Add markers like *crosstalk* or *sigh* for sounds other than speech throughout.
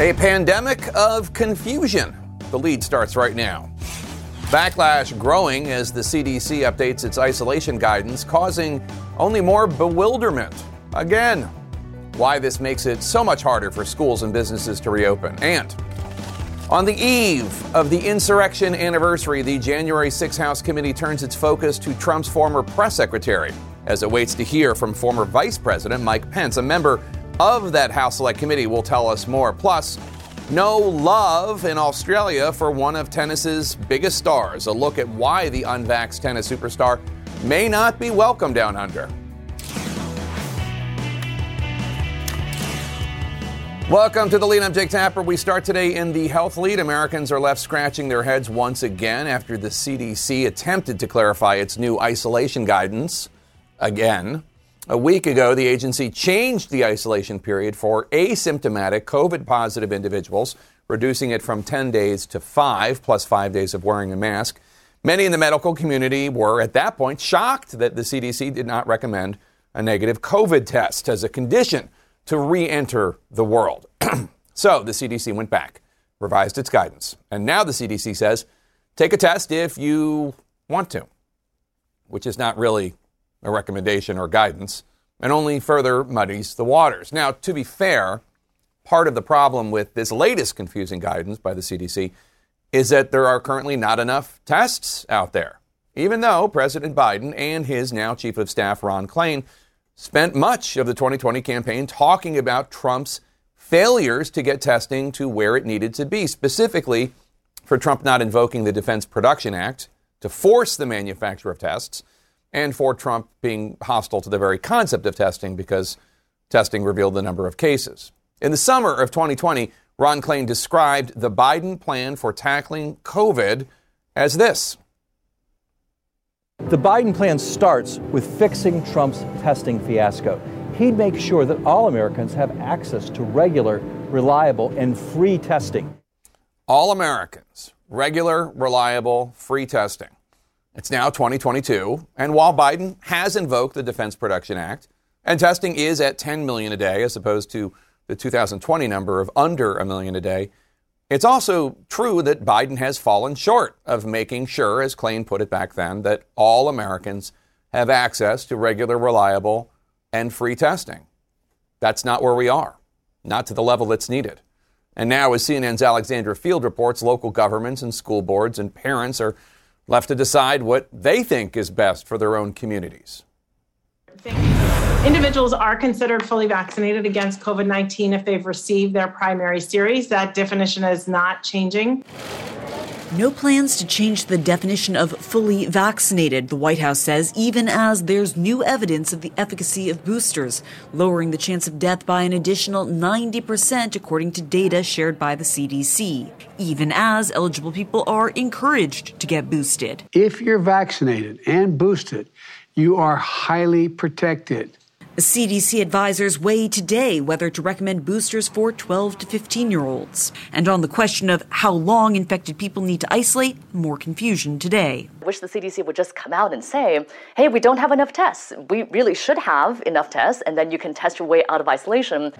A pandemic of confusion. The lead starts right now. Backlash growing as the CDC updates its isolation guidance, causing only more bewilderment. Again, why this makes it so much harder for schools and businesses to reopen. And on the eve of the insurrection anniversary, the January 6 House Committee turns its focus to Trump's former press secretary as it waits to hear from former Vice President Mike Pence, a member of that House Select Committee will tell us more. Plus, no love in Australia for one of tennis's biggest stars. A look at why the unvaxxed tennis superstar may not be welcome down under. Welcome to the lead. I'm Jake Tapper. We start today in the health lead. Americans are left scratching their heads once again after the CDC attempted to clarify its new isolation guidance again. A week ago, the agency changed the isolation period for asymptomatic COVID positive individuals, reducing it from 10 days to five, plus five days of wearing a mask. Many in the medical community were at that point shocked that the CDC did not recommend a negative COVID test as a condition to re enter the world. *clears throat* so the CDC went back, revised its guidance, and now the CDC says take a test if you want to, which is not really a recommendation or guidance, and only further muddies the waters. Now, to be fair, part of the problem with this latest confusing guidance by the CDC is that there are currently not enough tests out there, even though President Biden and his now Chief of Staff, Ron Klain, spent much of the 2020 campaign talking about Trump's failures to get testing to where it needed to be, specifically for Trump not invoking the Defense Production Act to force the manufacture of tests and for Trump being hostile to the very concept of testing because testing revealed the number of cases. In the summer of 2020, Ron Klain described the Biden plan for tackling COVID as this. The Biden plan starts with fixing Trump's testing fiasco. He'd make sure that all Americans have access to regular, reliable, and free testing. All Americans, regular, reliable, free testing. It's now 2022, and while Biden has invoked the Defense Production Act, and testing is at 10 million a day as opposed to the 2020 number of under a million a day, it's also true that Biden has fallen short of making sure, as Klain put it back then, that all Americans have access to regular, reliable, and free testing. That's not where we are, not to the level that's needed. And now, as CNN's Alexandra Field reports, local governments and school boards and parents are left to decide what they think is best for their own communities. Individuals are considered fully vaccinated against COVID 19 if they've received their primary series. That definition is not changing. No plans to change the definition of fully vaccinated, the White House says, even as there's new evidence of the efficacy of boosters, lowering the chance of death by an additional 90%, according to data shared by the CDC, even as eligible people are encouraged to get boosted. If you're vaccinated and boosted, you are highly protected. CDC advisors weigh today whether to recommend boosters for 12 to 15 year olds. And on the question of how long infected people need to isolate, more confusion today. I wish the CDC would just come out and say, hey, we don't have enough tests. We really should have enough tests, and then you can test your way out of isolation.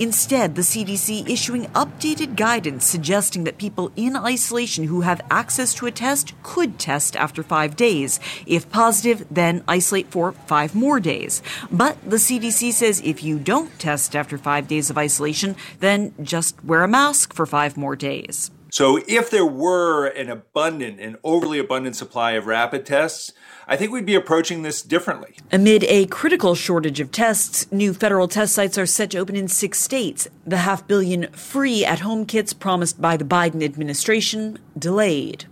Instead, the CDC issuing updated guidance suggesting that people in isolation who have access to a test could test after five days. If positive, then isolate for five more days. But the CDC says if you don't test after five days of isolation, then just wear a mask for five more days. So if there were an abundant, an overly abundant supply of rapid tests, I think we'd be approaching this differently. Amid a critical shortage of tests, new federal test sites are set to open in six states. The half billion free at home kits promised by the Biden administration delayed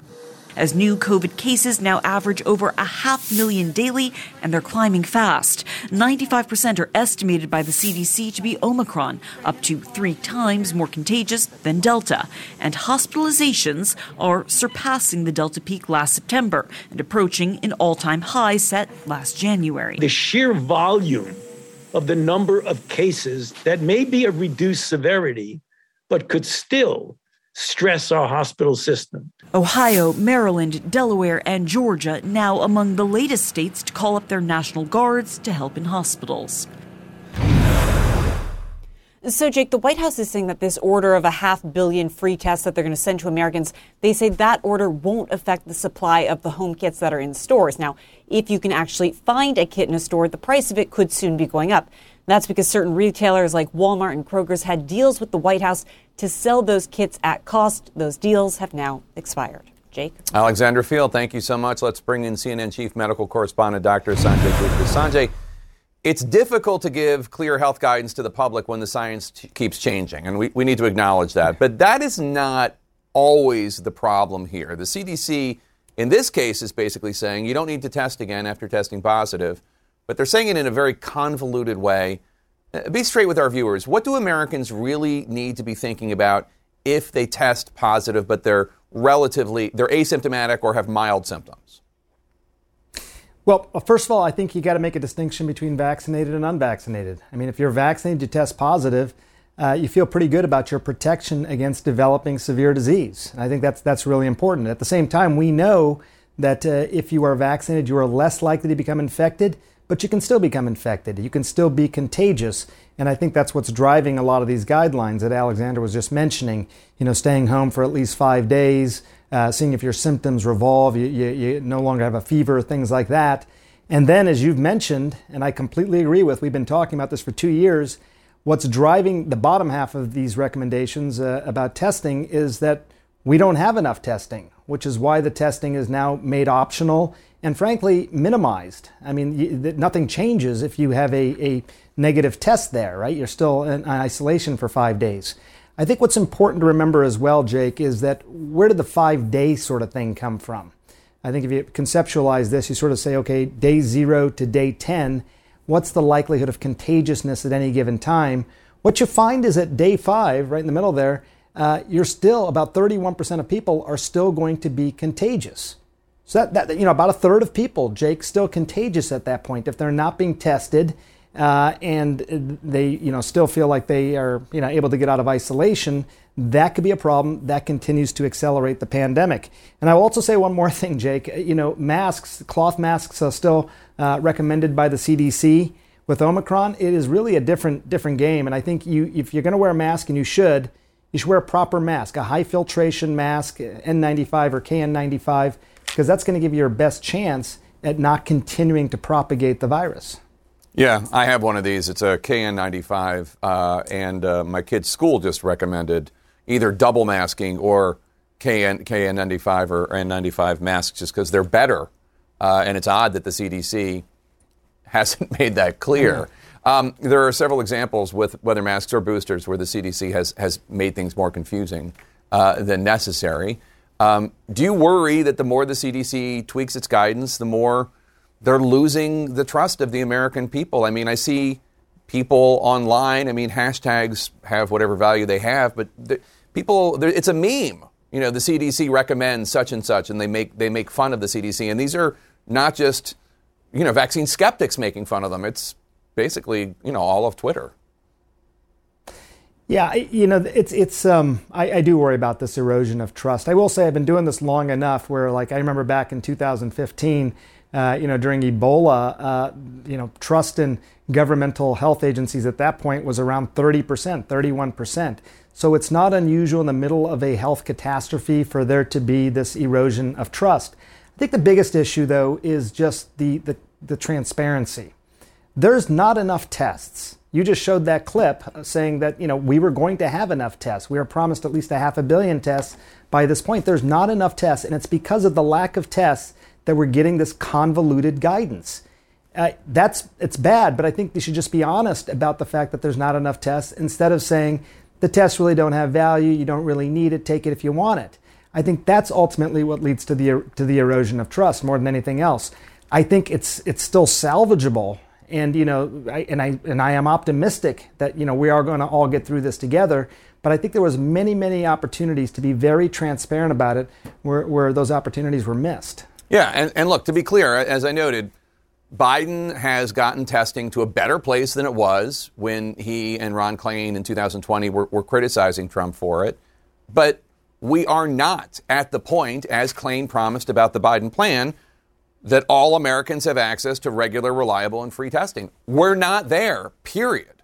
as new COVID cases now average over a half million daily and they're climbing fast. 95% are estimated by the CDC to be Omicron, up to three times more contagious than Delta. And hospitalizations are surpassing the Delta peak last September and approaching an all time high set last January. The sheer volume of the number of cases that may be a reduced severity, but could still stress our hospital system. Ohio, Maryland, Delaware, and Georgia now among the latest states to call up their National Guards to help in hospitals. So, Jake, the White House is saying that this order of a half billion free tests that they're going to send to Americans, they say that order won't affect the supply of the home kits that are in stores. Now, if you can actually find a kit in a store, the price of it could soon be going up. That's because certain retailers like Walmart and Kroger's had deals with the White House to sell those kits at cost. Those deals have now expired. Jake? Alexandra Field, thank you so much. Let's bring in CNN Chief Medical Correspondent Dr. Sanjay Gupta. Sanjay, it's difficult to give clear health guidance to the public when the science t- keeps changing, and we, we need to acknowledge that. But that is not always the problem here. The CDC, in this case, is basically saying you don't need to test again after testing positive but they're saying it in a very convoluted way. Uh, be straight with our viewers. What do Americans really need to be thinking about if they test positive, but they're relatively they're asymptomatic or have mild symptoms? Well, uh, first of all, I think you got to make a distinction between vaccinated and unvaccinated. I mean, if you're vaccinated, you test positive, uh, you feel pretty good about your protection against developing severe disease. And I think that's that's really important. At the same time, we know that uh, if you are vaccinated, you are less likely to become infected but you can still become infected. You can still be contagious. And I think that's what's driving a lot of these guidelines that Alexandra was just mentioning. You know, staying home for at least five days, uh, seeing if your symptoms revolve, you, you, you no longer have a fever, things like that. And then, as you've mentioned, and I completely agree with, we've been talking about this for two years. What's driving the bottom half of these recommendations uh, about testing is that we don't have enough testing, which is why the testing is now made optional and frankly minimized. I mean, nothing changes if you have a, a negative test there, right? You're still in isolation for five days. I think what's important to remember as well, Jake, is that where did the five day sort of thing come from? I think if you conceptualize this, you sort of say, okay, day zero to day 10, what's the likelihood of contagiousness at any given time? What you find is at day five, right in the middle there, uh, you're still about 31% of people are still going to be contagious. So that, that you know, about a third of people, Jake, still contagious at that point if they're not being tested. Uh, and they you know still feel like they are you know able to get out of isolation that could be a problem that continues to accelerate the pandemic and i will also say one more *laughs* thing jake you know masks cloth masks are still uh, recommended by the cdc with omicron it is really a different different game and i think you if you're going to wear a mask and you should you should wear a proper mask a high filtration mask n95 or kn95 because that's going to give you your best chance at not continuing to propagate the virus. Yeah, I have one of these. It's a KN95, uh, and uh, my kid's school just recommended either double masking or KN, KN95 or N95 masks just because they're better. Uh, and it's odd that the CDC hasn't *laughs* made that clear. Um, there are several examples with whether masks or boosters where the CDC has, has made things more confusing uh, than necessary. Um, do you worry that the more the CDC tweaks its guidance, the more they're losing the trust of the American people? I mean, I see people online. I mean, hashtags have whatever value they have, but the, people, it's a meme. You know, the CDC recommends such and such, and they make they make fun of the CDC. And these are not just you know vaccine skeptics making fun of them. It's basically you know all of Twitter. Yeah, you know, it's it's. Um, I, I, do worry about this erosion of trust. I will say I've been doing this long enough where, like, I remember back in 2015, uh, you know, during Ebola, uh, you know, trust in governmental health agencies at that point was around 30 percent, 31 percent. So it's not unusual in the middle of a health catastrophe for there to be this erosion of trust. I think the biggest issue, though, is just the the, the transparency. There's not enough tests you just showed that clip saying that, you know, we were going to have enough tests. We were promised at least a half a billion tests by this point. There's not enough tests, and it's because of the lack of tests that we're getting this convoluted guidance. Uh, that's it's bad, but I think they should just be honest about the fact that there's not enough tests instead of saying the tests really don't have value, you don't really need it, take it if you want it. I think that's ultimately what leads to the to the erosion of trust more than anything else. I think it's it's still salvageable and you know, I, and I and I am optimistic that you know we are going to all get through this together. But I think there was many many opportunities to be very transparent about it, where where those opportunities were missed. Yeah, and, and look to be clear, as I noted, Biden has gotten testing to a better place than it was when he and Ron Klain in 2020 were, were criticizing Trump for it. But we are not at the point, as Klain promised about the Biden plan, that all Americans have access to regular, reliable, and free testing. We're not there, period.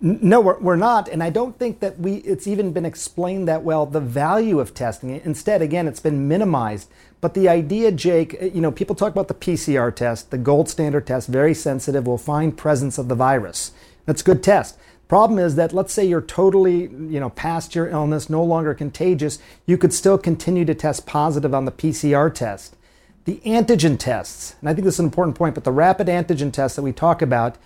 No, we're, we're not, and I don't think that we it's even been explained that well the value of testing. Instead, again, it's been minimized. But the idea, Jake, eh, you know, people talk about the PCR test, the gold standard test, very sensitive, will find presence of the virus. That's a good test. Problem is that let's say you're totally, you know, past your illness, no longer contagious, you could still continue to test positive on the PCR test. The antigen tests, and I think this is an important point, but the rapid antigen tests that we talk about,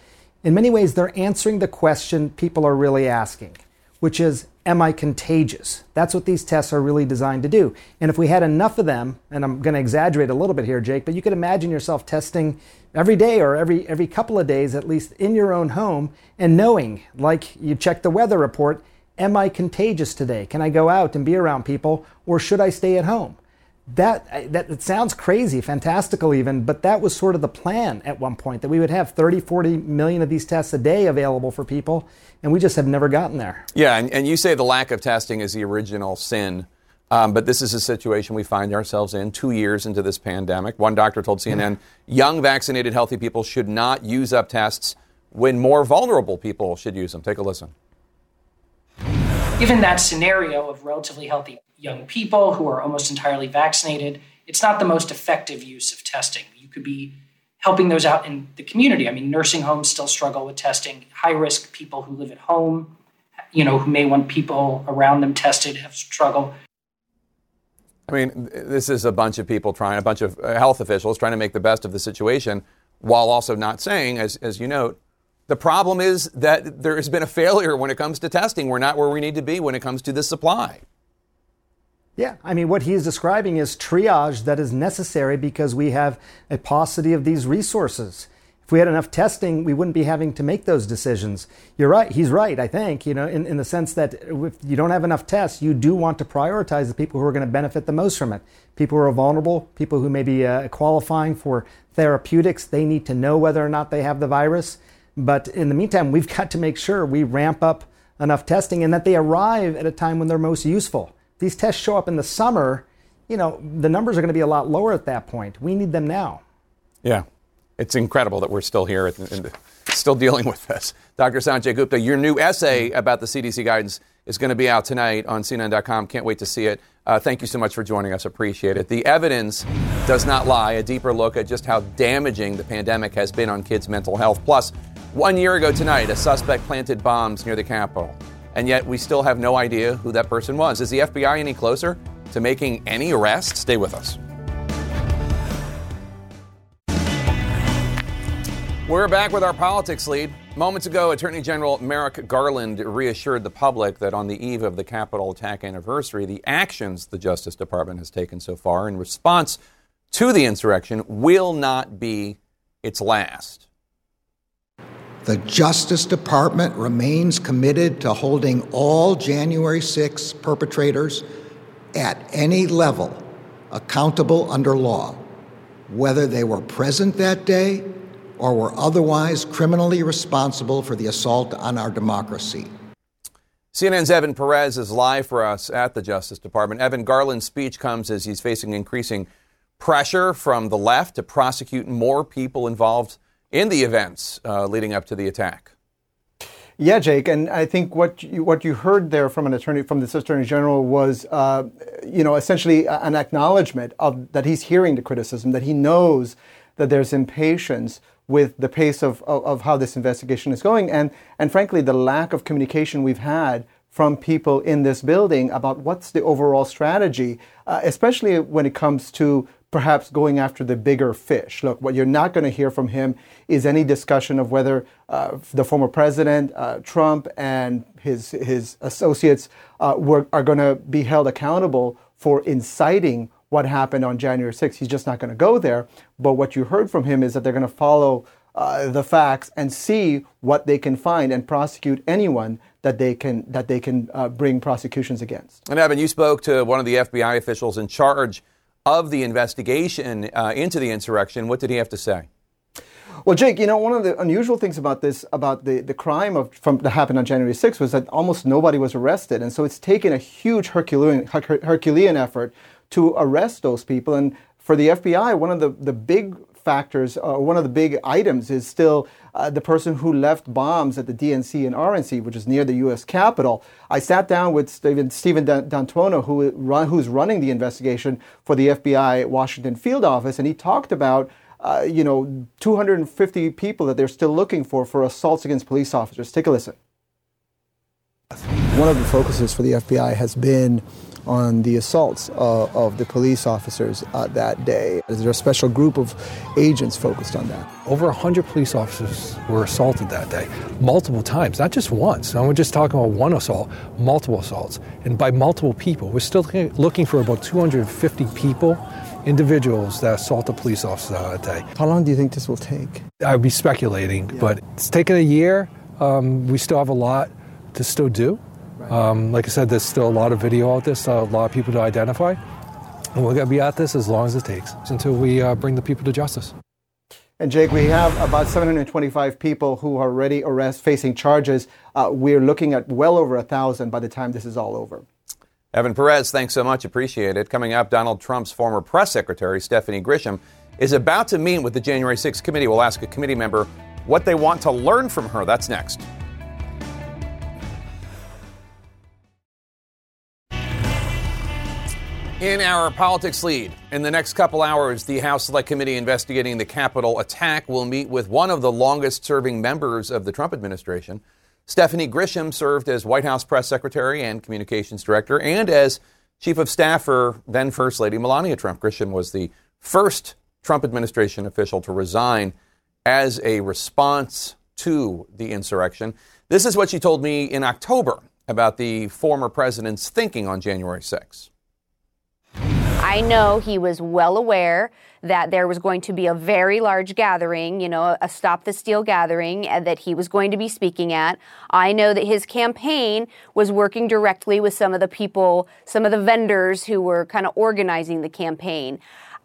in many ways, they're answering the question people are really asking, which is, Am I contagious? That's what these tests are really designed to do. And if we had enough of them, and I'm going to exaggerate a little bit here, Jake, but you could imagine yourself testing every day or every, every couple of days, at least in your own home, and knowing, like you check the weather report, Am I contagious today? Can I go out and be around people, or should I stay at home? That that it sounds crazy fantastical even but that was sort of the plan at one point that we would have 30 40 million of these tests a day available for people and we just have never gotten there. Yeah and, and you say the lack of testing is the original sin um, but this is a situation we find ourselves in two years into this pandemic. One doctor told cnn young vaccinated healthy people should not use up tests when more vulnerable people should use them. Take a listen. Given that scenario of relatively healthy young people who are almost entirely vaccinated, it's not the most effective use of testing. You could be helping those out in the community. I mean, nursing homes still struggle with testing. High risk people who live at home, you know, who may want people around them tested have struggle. I mean, this is a bunch of people trying, a bunch of uh, health officials trying to make the best of the situation while also not saying, as, as you note, the problem is that there has been a failure when it comes to testing. We're not where we need to be when it comes to the supply. Yeah, I mean, what he is describing is triage that is necessary because we have a paucity of these resources. If we had enough testing, we wouldn't be having to make those decisions. You're right. He's right, I think, you know, in, in the sense that if you don't have enough tests, you do want to prioritize the people who are going to benefit the most from it. People who are vulnerable, people who may be uh, qualifying for therapeutics, they need to know whether or not they have the virus. But in the meantime, we've *laughs* got to make sure we ramp up enough testing and that they arrive at a time when they're most useful these tests show up in the summer, you know, the numbers are going to be a lot lower at that point. We need them now. Yeah. It's incredible that we're still here and still dealing with this. Dr. Sanjay Gupta, your new essay about the CDC guidance is going to be out tonight on CNN.com. Can't wait to see it. Uh, thank you so much for joining us. Appreciate it. The evidence does not lie. A deeper look at just how damaging the pandemic has been on kids' mental health. Plus, one year ago tonight, a suspect planted bombs near the Capitol and yet we still have no idea who that person was. Is the FBI any closer to making any arrest? Stay with us. We're back with our politics lead. Moments ago, Attorney General Merrick Garland reassured the public that on the eve of the Capitol attack anniversary, the actions the Justice Department has taken so far in response to the insurrection will not be its last. The Justice Department remains committed to holding all January 6 perpetrators at any level accountable under law, whether they were present that day or were otherwise criminally responsible for the assault on our democracy. CNN's Evan Perez is live for us at the Justice Department. Evan Garland's speech comes as he's facing increasing pressure from the left to prosecute more people involved in the events uh, leading up to the attack. Yeah, Jake, and I think what you, what you heard there from an attorney from the Attorney General was, uh, you know, essentially an acknowledgement of that he's hearing the criticism, that he knows that there's impatience with the pace of, of, of how this investigation is going, and and frankly, the lack of communication we've had from people in this building about what's the overall strategy, uh, especially when it comes to perhaps going after the bigger fish. Look, what you're not going to hear from him is any discussion of whether uh, the former president, uh, Trump, and his, his associates uh, were, are going to be held accountable for inciting what happened on January 6th. He's just not going to go there. But what you heard from him is that they're going to follow uh, the facts and see what they can find and prosecute anyone that they can that they can uh, bring prosecutions against. And Evan, you spoke to one of the FBI officials in charge of the investigation uh, into the insurrection. What did he have to say? Well, Jake, you know, one of the unusual things about this, about the, the crime of, from, that happened on January 6th was that almost nobody was arrested. And so it's taken a huge Herculean, Herculean effort to arrest those people. And for the FBI, one of the, the big factors, or uh, one of the big items, is still uh, the person who left bombs at the DNC and RNC, which is near the U.S. Capitol. I sat down with Steven, Steven D'Antuono, who run, who's running the investigation for the FBI Washington field office, and he talked about uh, you know, 250 people that they're still looking for for assaults against police officers. Take a listen. One of the focuses for the FBI has been on the assaults uh, of the police officers uh, that day. Is there a special group of agents focused on that? Over 100 police officers were assaulted that day, multiple times, not just once. We're just talking about one assault, multiple assaults, and by multiple people. We're still looking for about 250 people individuals that assault a police officer that day. How long do you think this will take? I'd be speculating, yeah. but it's taken a year. Um, we still have a lot to still do. Um, like I said, there's still a lot of video out there, so a lot of people to identify. And we're going to be at this as long as it takes until we uh, bring the people to justice. And Jake, we have about 725 people who are already arrest facing charges. Uh, we're looking at well over a thousand by the time this is all over. Evan Perez, thanks so much. Appreciate it. Coming up, Donald Trump's former press secretary, Stephanie Grisham, is about to meet with the January 6th committee. We'll ask a committee member what they want to learn from her. That's next. In our politics lead, in the next couple hours, the House Select Committee investigating the Capitol attack will meet with one of the longest serving members of the Trump administration. Stephanie Grisham served as White House press secretary and communications director and as chief of staff for then First Lady Melania Trump. Grisham was the first Trump administration official to resign as a response to the insurrection. This is what she told me in October about the former president's thinking on January 6. I know he was well aware that there was going to be a very large gathering, you know, a Stop the Steal gathering and that he was going to be speaking at. I know that his campaign was working directly with some of the people, some of the vendors who were kind of organizing the campaign.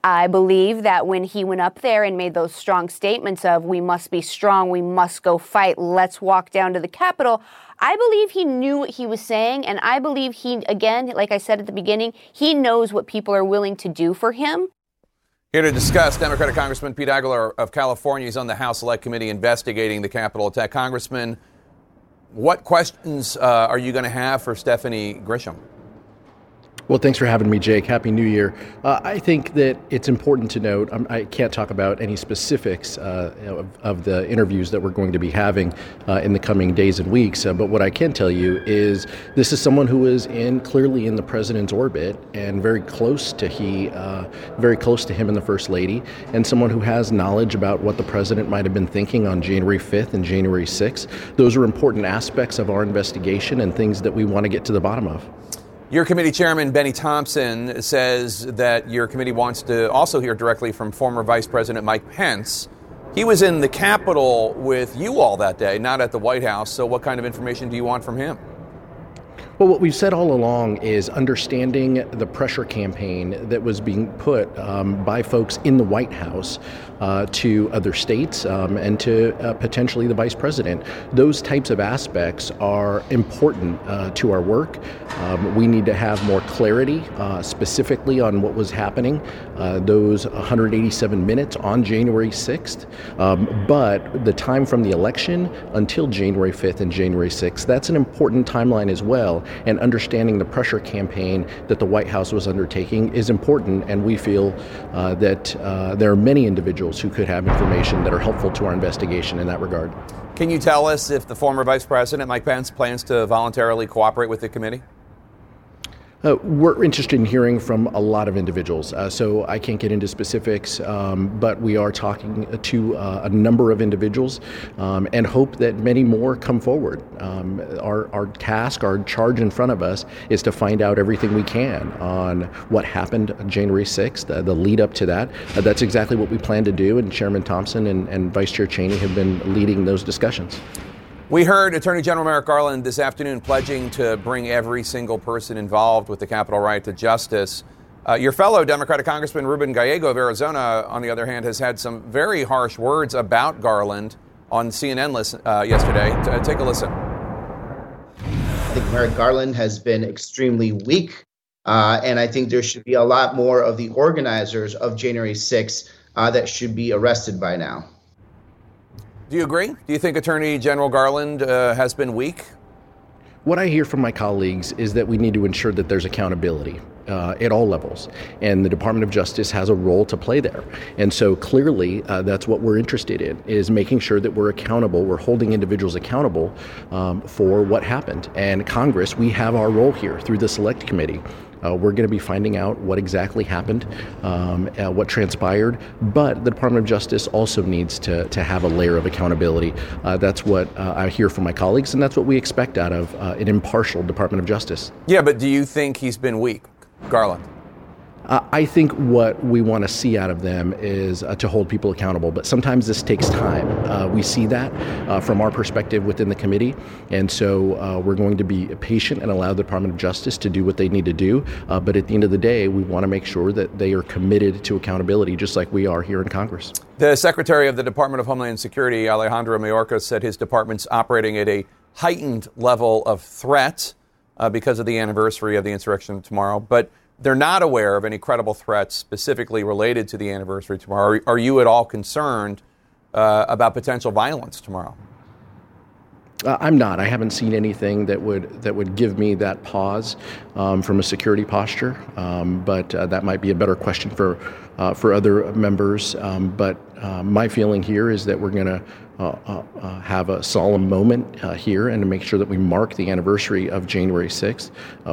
I believe that when he went up there and made those strong statements of, we must be strong, we must go fight, let's walk down to the Capitol, I believe he knew what he was saying, and I believe he, again, like I said at the beginning, he knows what people are willing to do for him. Here to discuss, Democratic Congressman Pete Aguilar of California is on the House Select Committee investigating the Capitol attack. Congressman, what questions uh, are you going to have for Stephanie Grisham? Well, thanks for having me, Jake. Happy New Year. Uh, I think that it's important to note um, I can't talk about any specifics uh, of, of, the interviews that we're going to be having uh, in the coming days and weeks, uh, but what I can tell you is this is someone who is in clearly in the president's orbit and very close to he, uh, very close to him and the first lady, and someone who has knowledge about what the president might have been thinking on January 5th and January 6th. Those are important aspects of our investigation and things that we want to get to the bottom of. Your committee chairman, Bennie Thompson, says that your committee wants to also hear directly from former Vice President Mike Pence. He was in the Capitol with you all that day, not at the White House. So, what kind of information do you want from him? Well, what we've said all along is understanding the pressure campaign that was being put um, by folks in the White House uh, to other states um, and to uh, potentially the vice president. Those types of aspects are important uh, to our work. Um, we need to have more clarity uh, specifically on what was happening uh, those 187 minutes on January 6th. Um, but the time from the election until January 5th and January 6th, that's an important timeline as well and understanding the pressure campaign that the White House was undertaking is important. And we feel uh, that there are many individuals who could have information that are helpful to our investigation in that regard. Can you tell us if the former Vice President Mike Pence plans to voluntarily cooperate with the committee? Uh, we're interested in hearing from a lot of individuals, uh, so I can't get into specifics, um, but we are talking to uh, a number of individuals um, and hope that many more come forward. Um, our, our task, our charge in front of us is to find out everything we can on what happened January 6th, uh, the lead up to that. Uh, that's exactly what we plan to do, and Chairman Thompson and, and Vice Chair Cheney have been leading those discussions. We heard Attorney General Merrick Garland this afternoon pledging to bring every single person involved with the Capitol riot to justice. Uh, your fellow Democratic Congressman Ruben Gallego of Arizona, on the other hand, has had some very harsh words about Garland on CNN uh, yesterday. T- uh, take a listen. I think Merrick Garland has been extremely weak, uh, and I think there should be a lot more of the organizers of January 6th uh, that should be arrested by now. Do you agree? Do you think Attorney General Garland uh, has been weak? What I hear from my colleagues is that we need to ensure that there's accountability. Uh, at all levels, and the Department of Justice has a role to play there. And so clearly, uh, that's what we're interested in: is making sure that we're accountable, we're holding individuals accountable um, for what happened. And Congress, we have our role here through the Select Committee. Uh, we're going to be finding out what exactly happened, um, uh, what transpired, but the Department of Justice also needs to, to have a layer of accountability. Uh, that's what uh, I hear from my colleagues, and that's what we expect out of uh, an impartial Department of Justice. Yeah, but do you think he's been weak, Garland? Uh, I think what we want to see out of them is uh, to hold people accountable, but sometimes this takes time. Uh, we see that uh, from our perspective within the committee, and so uh, we're going to be patient and allow the Department of Justice to do what they need to do. Uh, but at the end of the day, we want to make sure that they are committed to accountability, just like we are here in Congress. The Secretary of the Department of Homeland Security, Alejandro Mayorkas, said his department's operating at a heightened level of threat because of the anniversary of the insurrection tomorrow, but they're not aware of any credible threats specifically related to the anniversary tomorrow. Are, are you at all concerned uh, about potential violence tomorrow? Uh, I'm not. I haven't seen anything that would that would give me that pause um, from a security posture. Um, but uh, that might be a better question for uh, for other members. Um, but uh, my feeling here is that we're going to uh, uh, have a solemn moment here and to make sure that we mark the anniversary of January 6th.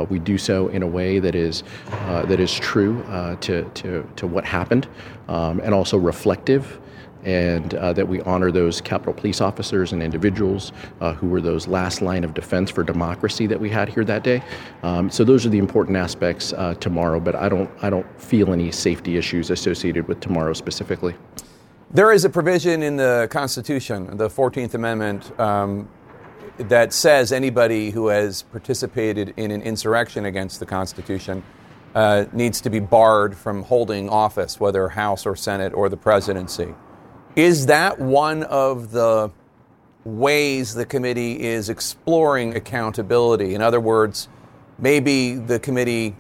we do so in a way that is that is true to, to to what happened um, and also reflective and uh, that we honor those Capitol Police officers and individuals uh, who were those last line of defense for democracy that we had here that day. Um, so those are the important aspects uh, tomorrow, but I don't I don't feel any safety issues associated with tomorrow specifically. There is a provision in the Constitution, the 14th Amendment. Um, that says anybody who has participated in an insurrection against the Constitution uh, needs to be barred from holding office, whether House or Senate or the presidency. Is that one of the ways the committee is exploring accountability? In other words, maybe the committee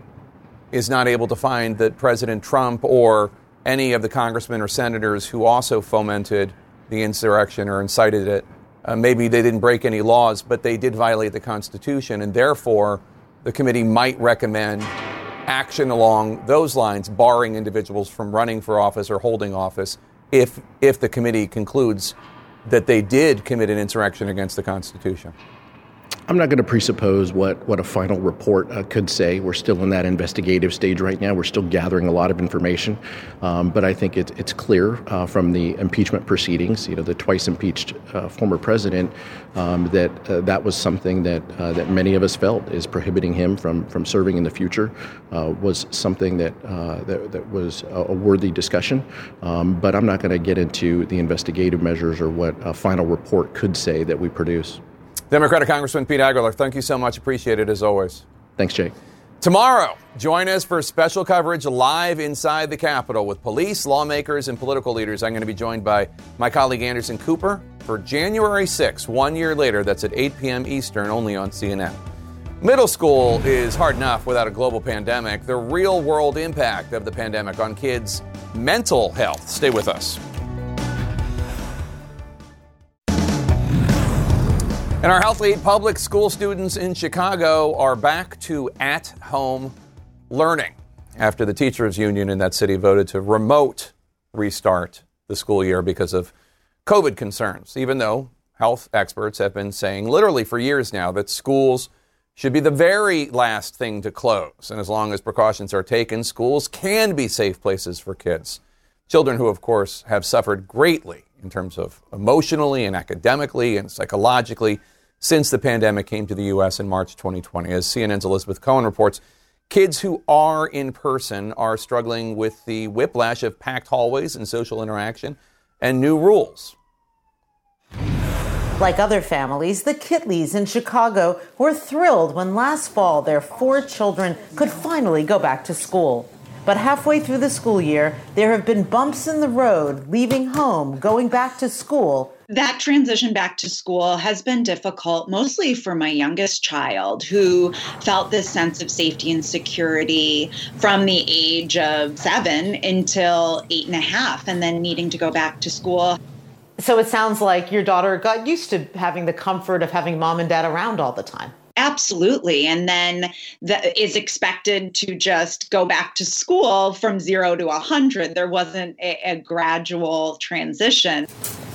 is not able to find that President Trump or any of the congressmen or senators who also fomented the insurrection or incited it, uh, maybe they didn't break any laws, but they did violate the Constitution, and therefore the committee might recommend action along those lines, barring individuals from running for office or holding office if if the committee concludes that they did commit an insurrection against the Constitution. I'm not going to presuppose what, what a final report uh, could say. We're still in that investigative stage right now. We're still gathering a lot of information, um, but I think it, it's clear uh, from the impeachment proceedings, you know, the twice impeached uh, former president, um, that uh, that was something that uh, that many of us felt is prohibiting him from from serving in the future uh, was something that, that, that was a, worthy discussion. Um, but I'm not going to get into the investigative measures or what a final report could say that we produce. Democratic Congressman Pete Aguilar, thank you so much. Appreciate it as always. Thanks, Jake. Tomorrow, join us for special coverage live inside the Capitol with police, lawmakers, and political leaders. I'm going to be joined by my colleague Anderson Cooper for January 6th, one year later. That's at 8 p.m. Eastern, only on CNN. Middle school is hard enough without a global pandemic. The real world impact of the pandemic on kids' mental health. Stay with us. And our health lead public school students in Chicago are back to at home learning after the teachers union in that city voted to remote restart the school year because of COVID concerns, even though health experts have been saying literally for years now that schools should be the very last thing to close. And as long as precautions are taken, schools can be safe places for kids. Children who, of course, have suffered greatly in terms of emotionally and academically and psychologically since the pandemic came to the U.S. in March 2020. As CNN's Elizabeth Cohen reports, kids who are in person are struggling with the whiplash of packed hallways and social interaction and new rules. Like other families, the Kitleys in Chicago were thrilled when last fall their four children could finally go back to school. But halfway through the school year, there have been bumps in the road, leaving home, going back to school, that transition back to school has been difficult, mostly for my youngest child, who felt this sense of safety and security from the age of seven until eight and a half, and then needing to go back to school. So it sounds like your daughter got used to having the comfort of having mom and dad around all the time. Absolutely. And then the, is expected to just go back to school from zero to a 100. There wasn't a, a gradual transition.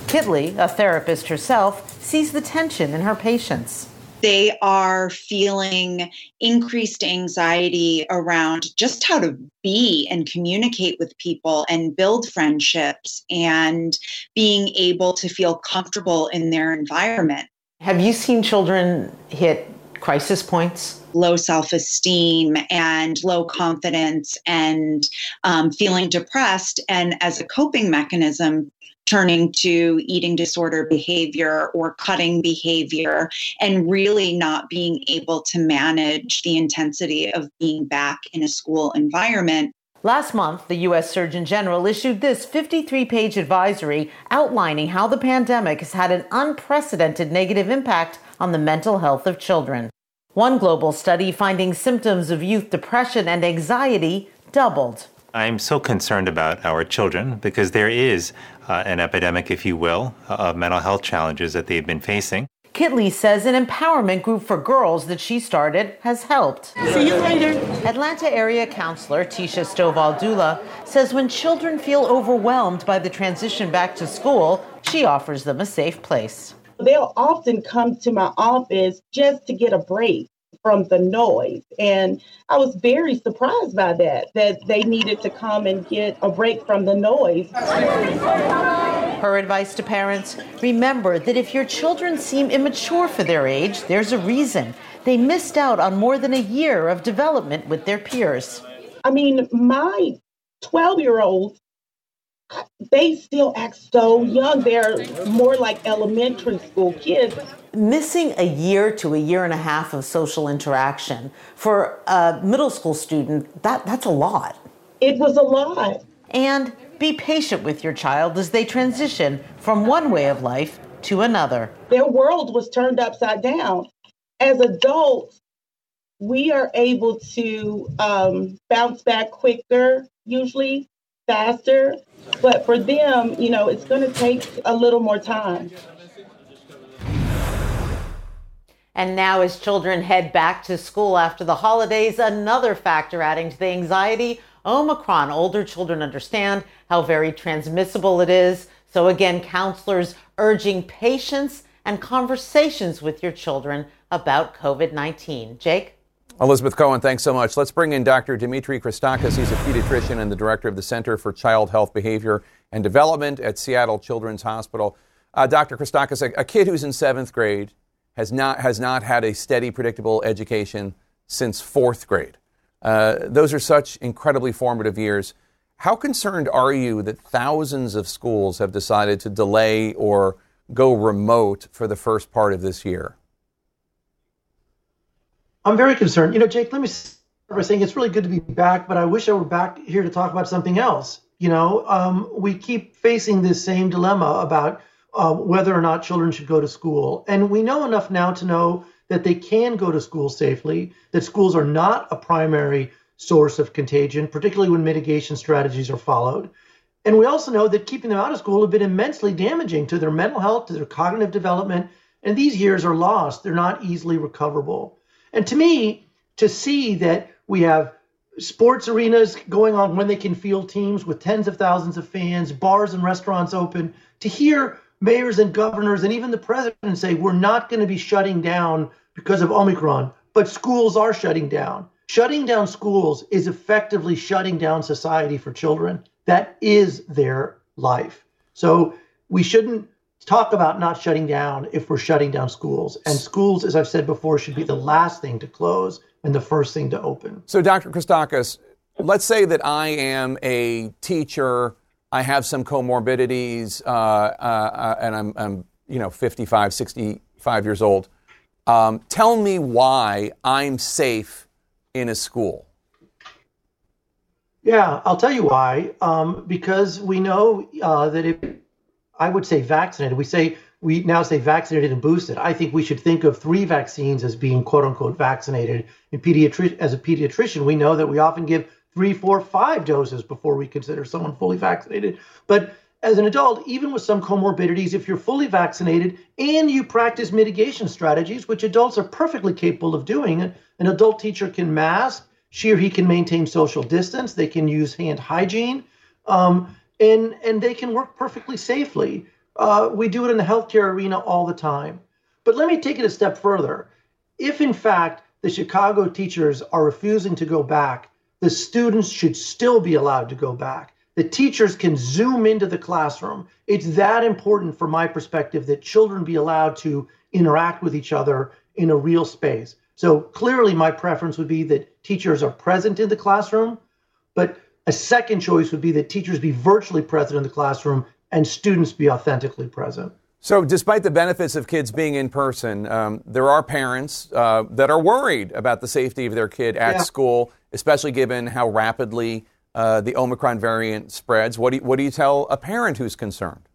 Kitley, a therapist herself, sees the tension in her patients. They are feeling increased anxiety around just how to be and communicate with people and build friendships and being able to feel comfortable in their environment. Have you seen children hit crisis points? Low self esteem and low confidence and um, feeling depressed. And as a coping mechanism, turning to eating disorder behavior or cutting behavior and really not being able to manage the intensity of being back in a school environment. Last month, the U.S. Surgeon General issued this 53 page advisory outlining how the pandemic has had an unprecedented negative impact on the mental health of children. One global study finding symptoms of youth depression and anxiety doubled. I'm so concerned about our children because there is uh, an epidemic, if you will, of mental health challenges that they've been facing. Kitley says an empowerment group for girls that she started has helped. See you later. Atlanta area counselor Tisha Stovall Dula says when children feel overwhelmed by the transition back to school, she offers them a safe place. They'll often come to my office just to get a break from the noise. And I was very surprised by that, that they needed to come and get a break from the noise. Her advice to parents remember that if your children seem immature for their age, there's a reason. They missed out on more than a year of development with their peers. I mean, my 12 year olds, they still act so young. They're more like elementary school kids. Missing a year to a year and a half of social interaction for a middle school student, that, that's a lot. It was a lot. And be patient with your child as they transition from one way of life to another. Their world was turned upside down. As adults, we are able to um, bounce back quicker, usually faster. But for them, you know, it's going to take a little more time. And now, as children head back to school after the holidays, another factor adding to the anxiety Omicron. Older children understand how very transmissible it is. So, again, counselors urging patience and conversations with your children about COVID 19. Jake? Elizabeth Cohen, thanks so much. Let's bring in Dr. Dimitri Christakis. He's a pediatrician and the director of the Center for Child Health Behavior and Development at Seattle Children's Hospital. Uh, Dr. Christakis, a, a kid who's in seventh grade has not, has not had a steady, predictable education since fourth grade. Uh, those are such incredibly formative years. How concerned are you that thousands of schools have decided to delay or go remote for the first part of this year? I'm very concerned. You know, Jake, let me start by saying it's really good to be back, but I wish I were back here to talk about something else. You know, um, we keep facing this same dilemma about uh, whether or not children should go to school. And we know enough now to know that they can go to school safely, that schools are not a primary source of contagion, particularly when mitigation strategies are followed. And we also know that keeping them out of school have been immensely damaging to their mental health, to their cognitive development, and these years are lost. They're not easily recoverable. And to me, to see that we have sports arenas going on when they can field teams with tens of thousands of fans, bars and restaurants open, to hear mayors and governors and even the president say we're not going to be shutting down because of Omicron, but schools are shutting down. Shutting down schools is effectively shutting down society for children. That is their life. So we shouldn't talk about not shutting down if we're shutting down schools. And schools, as I've said before, should be the last thing to close and the first thing to open. So, Dr. Christakis, let's say that I am a teacher I have some comorbidities, uh, uh, and I'm, I'm, you know, 55, 65 years old. Um, tell me why I'm safe in a school. Yeah, I'll tell you why. Um, because we know uh, that if I would say vaccinated, we say we now say vaccinated and boosted. I think we should think of three vaccines as being quote unquote vaccinated. In pediatric, as a pediatrician, we know that we often give three, four, five doses before we consider someone fully vaccinated. But as an adult, even with some comorbidities, if you're fully vaccinated and you practice mitigation strategies, which adults are perfectly capable of doing, an adult teacher can mask, she or he can maintain social distance, they can use hand hygiene, um, and and they can work perfectly safely. Uh, we do it in the healthcare arena all the time. But let me take it a step further. If in fact the Chicago teachers are refusing to go back, the students should still be allowed to go back. The teachers can zoom into the classroom. It's that important from my perspective that children be allowed to interact with each other in a real space. So clearly, my preference would be that teachers are present in the classroom, but a second choice would be that teachers be virtually present in the classroom and students be authentically present. So, despite the benefits of kids being in person, um, there are parents uh, that are worried about the safety of their kid at yeah. school, especially given how rapidly uh, the Omicron variant spreads. What do, you, what do you tell a parent who's concerned?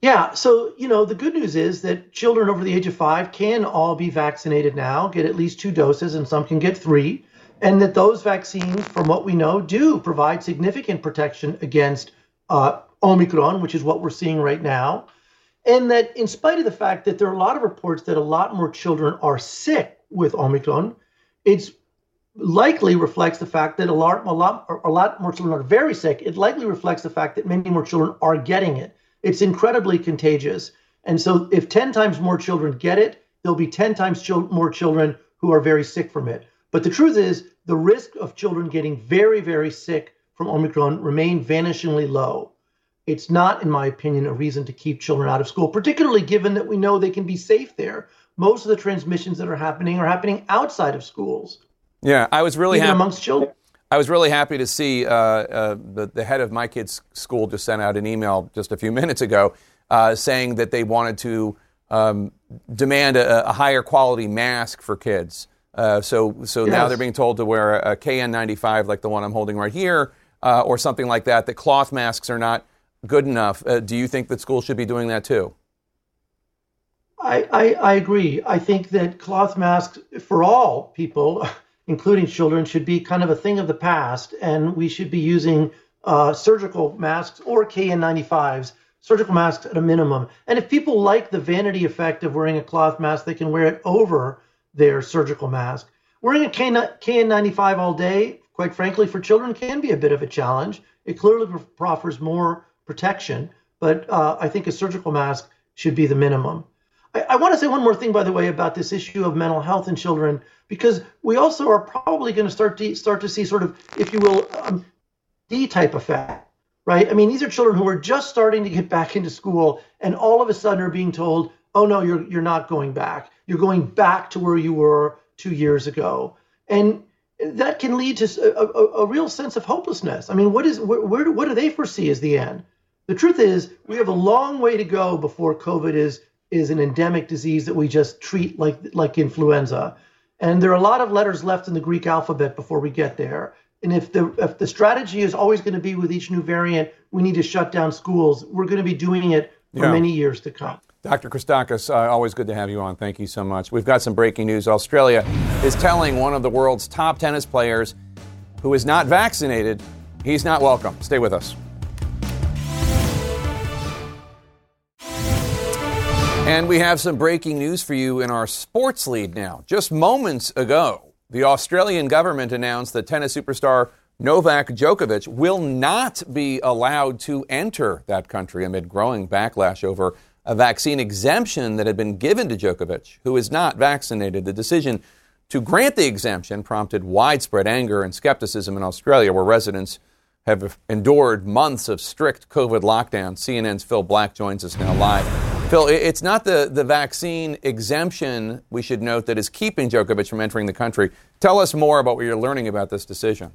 Yeah, so, you know, the good news is that children over the age of five can all be vaccinated now, get at least two doses, and some can get three. And that those vaccines, from what we know, do provide significant protection against uh, Omicron, which is what we're seeing right now. And that, in spite of the fact that there are a lot of reports that a lot more children are sick with Omicron, it's likely reflects the fact that a lot, a lot, a lot more children are very sick. It likely reflects the fact that many more children are getting it. It's incredibly contagious. And so, if 10 times more children get it, there'll be 10 times more children who are very sick from it. But the truth is, the risk of children getting very, very sick from Omicron remain vanishingly low. It's not, in my opinion, a reason to keep children out of school, particularly given that we know they can be safe there. Most of the transmissions that are happening are happening outside of schools. Yeah, I was really happy amongst children. I was really happy to see uh, uh, the, the head of my kid's school just sent out an email just a few *laughs* minutes ago uh, saying that they wanted to um, demand a, a, higher quality mask for kids. Uh, so so yes. now they're being told to wear a, a KN95 like the one I'm holding right here uh, or something like that, that cloth masks are not good enough. Uh, do you think that schools should be doing that too? I, I, I, agree. I think that cloth masks for all people, *laughs* including children, should be kind of a thing of the past, and we should be using uh, surgical masks or KN95s, surgical masks at a minimum. And if people like the vanity effect of wearing a cloth mask, they can wear it over their surgical mask. Wearing a KN95 all day quite frankly, for children can be a bit of a challenge. It clearly offers more protection, but uh, I think a surgical mask should be the minimum. I, I want to say one more thing, by the way, about this issue of mental health in children, because we also are probably going to start to start to see sort of, if you will, um, D-type effect, right? I mean, these are children who are just starting to get back into school, and all of a sudden are being told, "Oh no, you're you're not going back. You're going back to where you were two years ago." And that can lead to a, a, a, real sense of hopelessness. I mean, what is where, where do, what do they foresee as the end? The truth is, we have a long way to go before COVID is is an endemic disease that we just treat like like influenza. And there are a lot of letters left in the Greek alphabet before we get there. And if the if the strategy is always going to be with each new variant, we need to shut down schools. We're going to be doing it for yeah. many years to come. Dr. Christakis, uh, always good to have you on. Thank you so much. We've got some breaking news. Australia is telling one of the world's top tennis players who is not vaccinated he's not welcome. Stay with us. And we have some breaking news for you in our sports lead now. Just moments ago, the Australian government announced that tennis superstar Novak Djokovic will not be allowed to enter that country amid growing backlash over a vaccine exemption that had been given to Djokovic, who is not vaccinated. The decision to grant the exemption prompted widespread anger and skepticism in Australia, where residents have endured months of strict COVID lockdown. CNN's Phil Black joins us now live. Phil, it's not the, the vaccine exemption, we should note, that is keeping Djokovic from entering the country. Tell us more about what you're learning about this decision.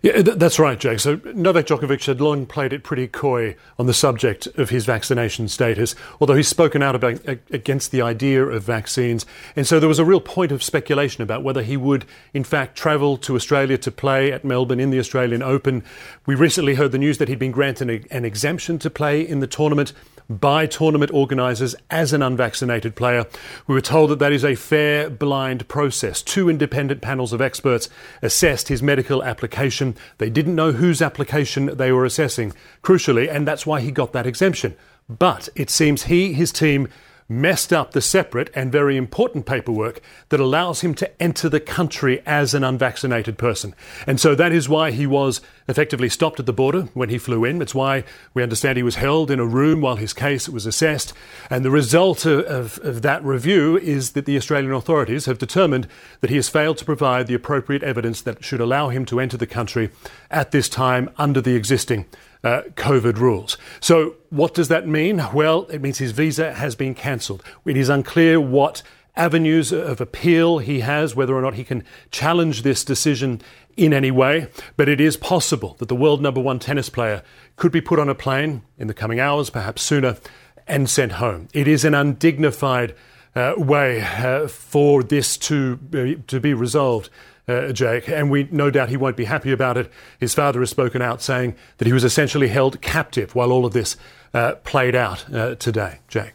Yeah, that's right, Jake. So Novak Djokovic had long played it pretty coy on the subject of his vaccination status, although he's spoken out about, against the idea of vaccines. And so there was a real point of speculation about whether he would, in fact, travel to Australia to play at Melbourne in the Australian Open. We recently heard the news that he'd been granted an exemption to play in the tournament by tournament organisers as an unvaccinated player. We were told that that is a fair, blind process. Two independent panels of experts assessed his medical application. They didn't know whose application they were assessing, crucially, and that's why he got that exemption. But it seems he, his team, messed up the separate and very important paperwork that allows him to enter the country as an unvaccinated person. And so that is why he was effectively stopped at the border when he flew in. It's why we understand he was held in a room while his case was assessed. And the result of, of, of that review is that the Australian authorities have determined that he has failed to provide the appropriate evidence that should allow him to enter the country at this time under the existing uh, COVID rules. So, what does that mean? Well, it means his visa has been cancelled. It is unclear what avenues of appeal he has, whether or not he can challenge this decision in any way, but it is possible that the world number one tennis player could be put on a plane in the coming hours, perhaps sooner, and sent home. It is an undignified uh, way uh, for this to, to be resolved uh, Jake, and we no doubt he won't be happy about it. His father has spoken out saying that he was essentially held captive while all of this uh, played out uh, today. Jake.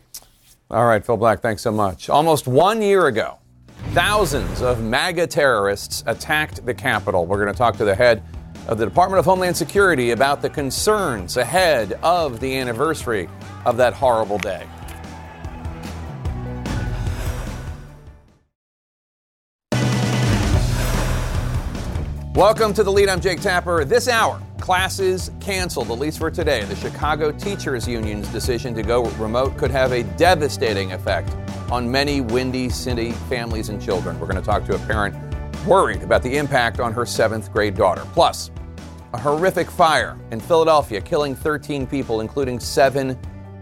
All right, Phil Black, thanks so much. Almost one year ago, thousands of MAGA terrorists attacked the Capitol. We're going to talk to the head of the Department of Homeland Security about the concerns ahead of the anniversary of that horrible day. Welcome to the lead. I'm Jake Tapper. This hour, classes canceled, at least for today. The Chicago Teachers Union's decision to go remote could have a devastating effect on many Windy City families and children. We're going to talk to a parent worried about the impact on her seventh grade daughter. Plus, a horrific fire in Philadelphia, killing 13 people, including seven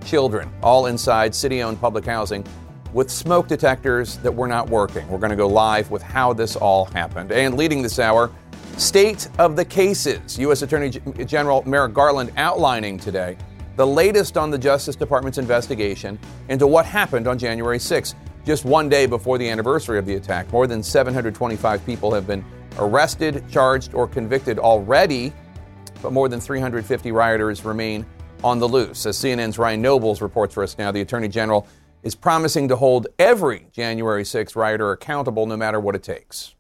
children, all inside city owned public housing with smoke detectors that were not working. We're going to go live with how this all happened. And leading this hour, State of the cases. U.S. Attorney General Merrick Garland outlining today the latest on the Justice Department's investigation into what happened on January 6, just one day before the anniversary of the attack. More than 725 people have been arrested, charged, or convicted already, but more than 350 rioters remain on the loose. As CNN's Ryan Nobles reports for us now, the Attorney General is promising to hold every January 6 rioter accountable no matter what it takes.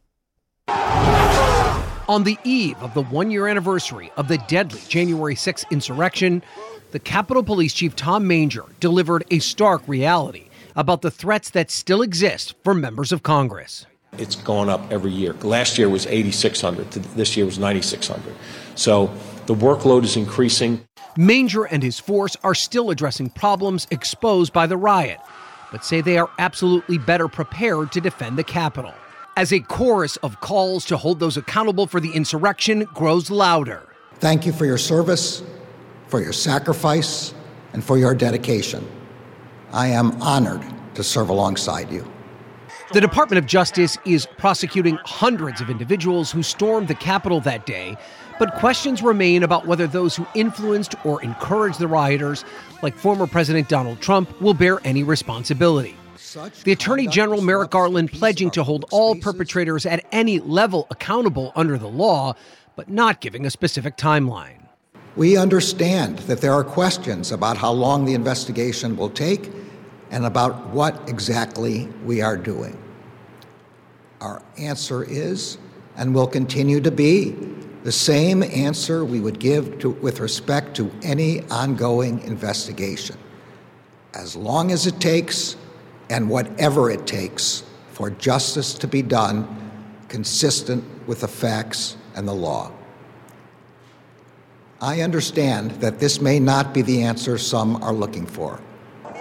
On the eve of the one year anniversary of the deadly January 6 insurrection, the Capitol Police Chief Tom Manger delivered a stark reality about the threats that still exist for members of Congress. It's gone up every year. Last year was 8,600. This year was 9,600. So the workload is increasing. Manger and his force are still addressing problems exposed by the riot, but say they are absolutely better prepared to defend the Capitol as a chorus of calls to hold those accountable for the insurrection grows louder. Thank you for your service, for your sacrifice, and for your dedication. I am honored to serve alongside you. The Department of Justice is prosecuting hundreds of individuals who stormed the Capitol that day, but questions remain about whether those who influenced or encouraged the rioters, like former President Donald Trump, will bear any responsibility. The Attorney General Merrick Garland pledging to hold all perpetrators at any level accountable under the law, but not giving a specific timeline. We understand that there are questions about how long the investigation will take and about what exactly we are doing. Our answer is, and will continue to be, the same answer we would give to, with respect to any ongoing investigation. As long as it takes and whatever it takes for justice to be done consistent with the facts and the law. I understand that this may not be the answer some are looking for.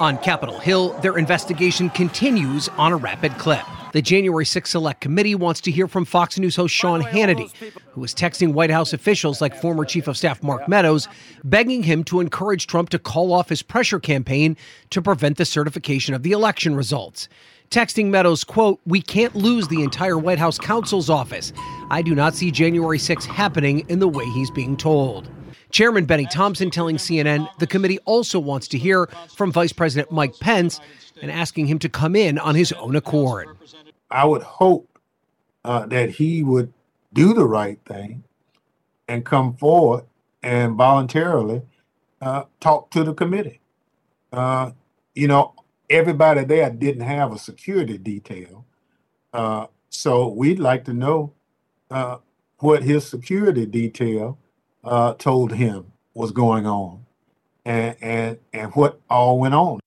On Capitol Hill, their investigation continues on a rapid clip. The January 6 Select Committee wants to hear from Fox News host Sean Hannity, who is texting White House officials like former Chief of Staff Mark Meadows, begging him to encourage Trump to call off his pressure campaign to prevent the certification of the election results. Texting Meadows, quote, We can't lose the entire White House counsel's office. I do not see January 6 happening in the way he's being told. Chairman Bennie Thompson telling CNN the committee also wants to hear from Vice President Mike Pence and asking him to come in on his own accord. I would hope uh, that he would do the right thing and come forward and voluntarily uh, talk to the committee. Uh, you know, everybody there didn't have a security detail. Uh, so we'd like to know uh, what his security detail uh, told him was going on and, and, and what all went on.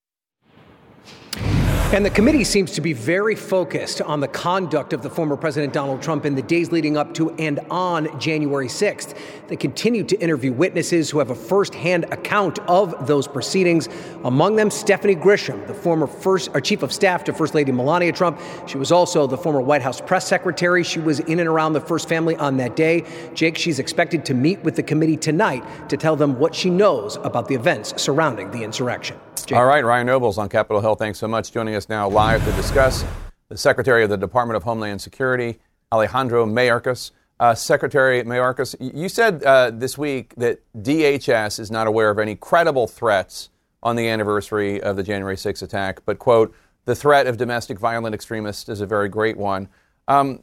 And the committee seems to be very focused on the conduct of the former President Donald Trump in the days leading up to and on January 6th. They continue to interview witnesses who have a firsthand account of those proceedings. Among them, Stephanie Grisham, the former first chief of staff to First Lady Melania Trump. She was also the former White House press secretary. She was in and around the first family on that day. Jake, she's expected to meet with the committee tonight to tell them what she knows about the events surrounding the insurrection. Jake. All right, Ryan Nobles on Capitol Hill. Thanks so much. Joining us now live to discuss the Secretary of the Department of Homeland Security, Alejandro Mayorkas. Uh, Secretary Mayorkas, you said uh, this week that DHS is not aware of any credible threats on the anniversary of the January 6 attack, but, quote, the threat of domestic violent extremists is a very great one. Um,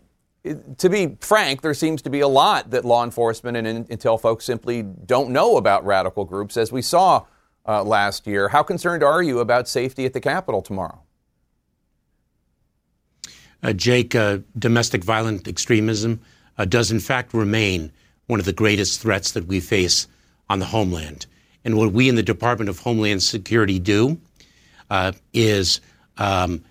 to be frank, there seems to be a lot that law enforcement and intel folks simply don't know about radical groups, as we saw uh, last year. How concerned are you about safety at the Capitol tomorrow? Uh, Jake, uh, domestic violent extremism uh, does in fact remain one of the greatest threats that we face on the homeland. And what we in the Department of Homeland Security do is um,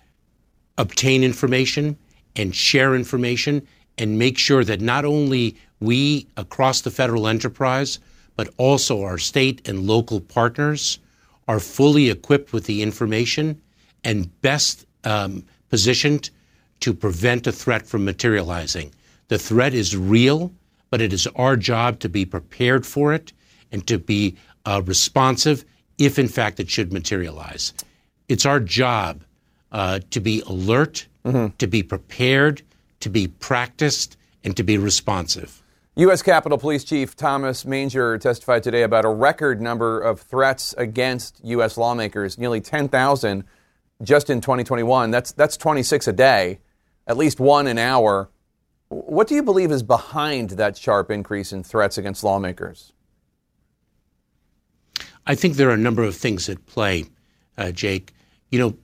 obtain information and share information and make sure that not only we across the federal enterprise, but also our state and local partners are fully equipped with the information and best um, positioned to prevent a threat from materializing. The threat is real, but it is our job to be prepared for it and to be uh, responsive if, in fact, it should materialize. It's our job uh, to be alert, mm-hmm. to be prepared, to be practiced, and to be responsive. U.S. Capitol Police Chief Thomas Manger testified today about a record number of threats against U.S. lawmakers, nearly 10,000 just in 2021. That's, that's 26 a day, at least one an hour. What do you believe is behind that sharp increase in threats against lawmakers? I think there are a number of things at play, uh, Jake. You know,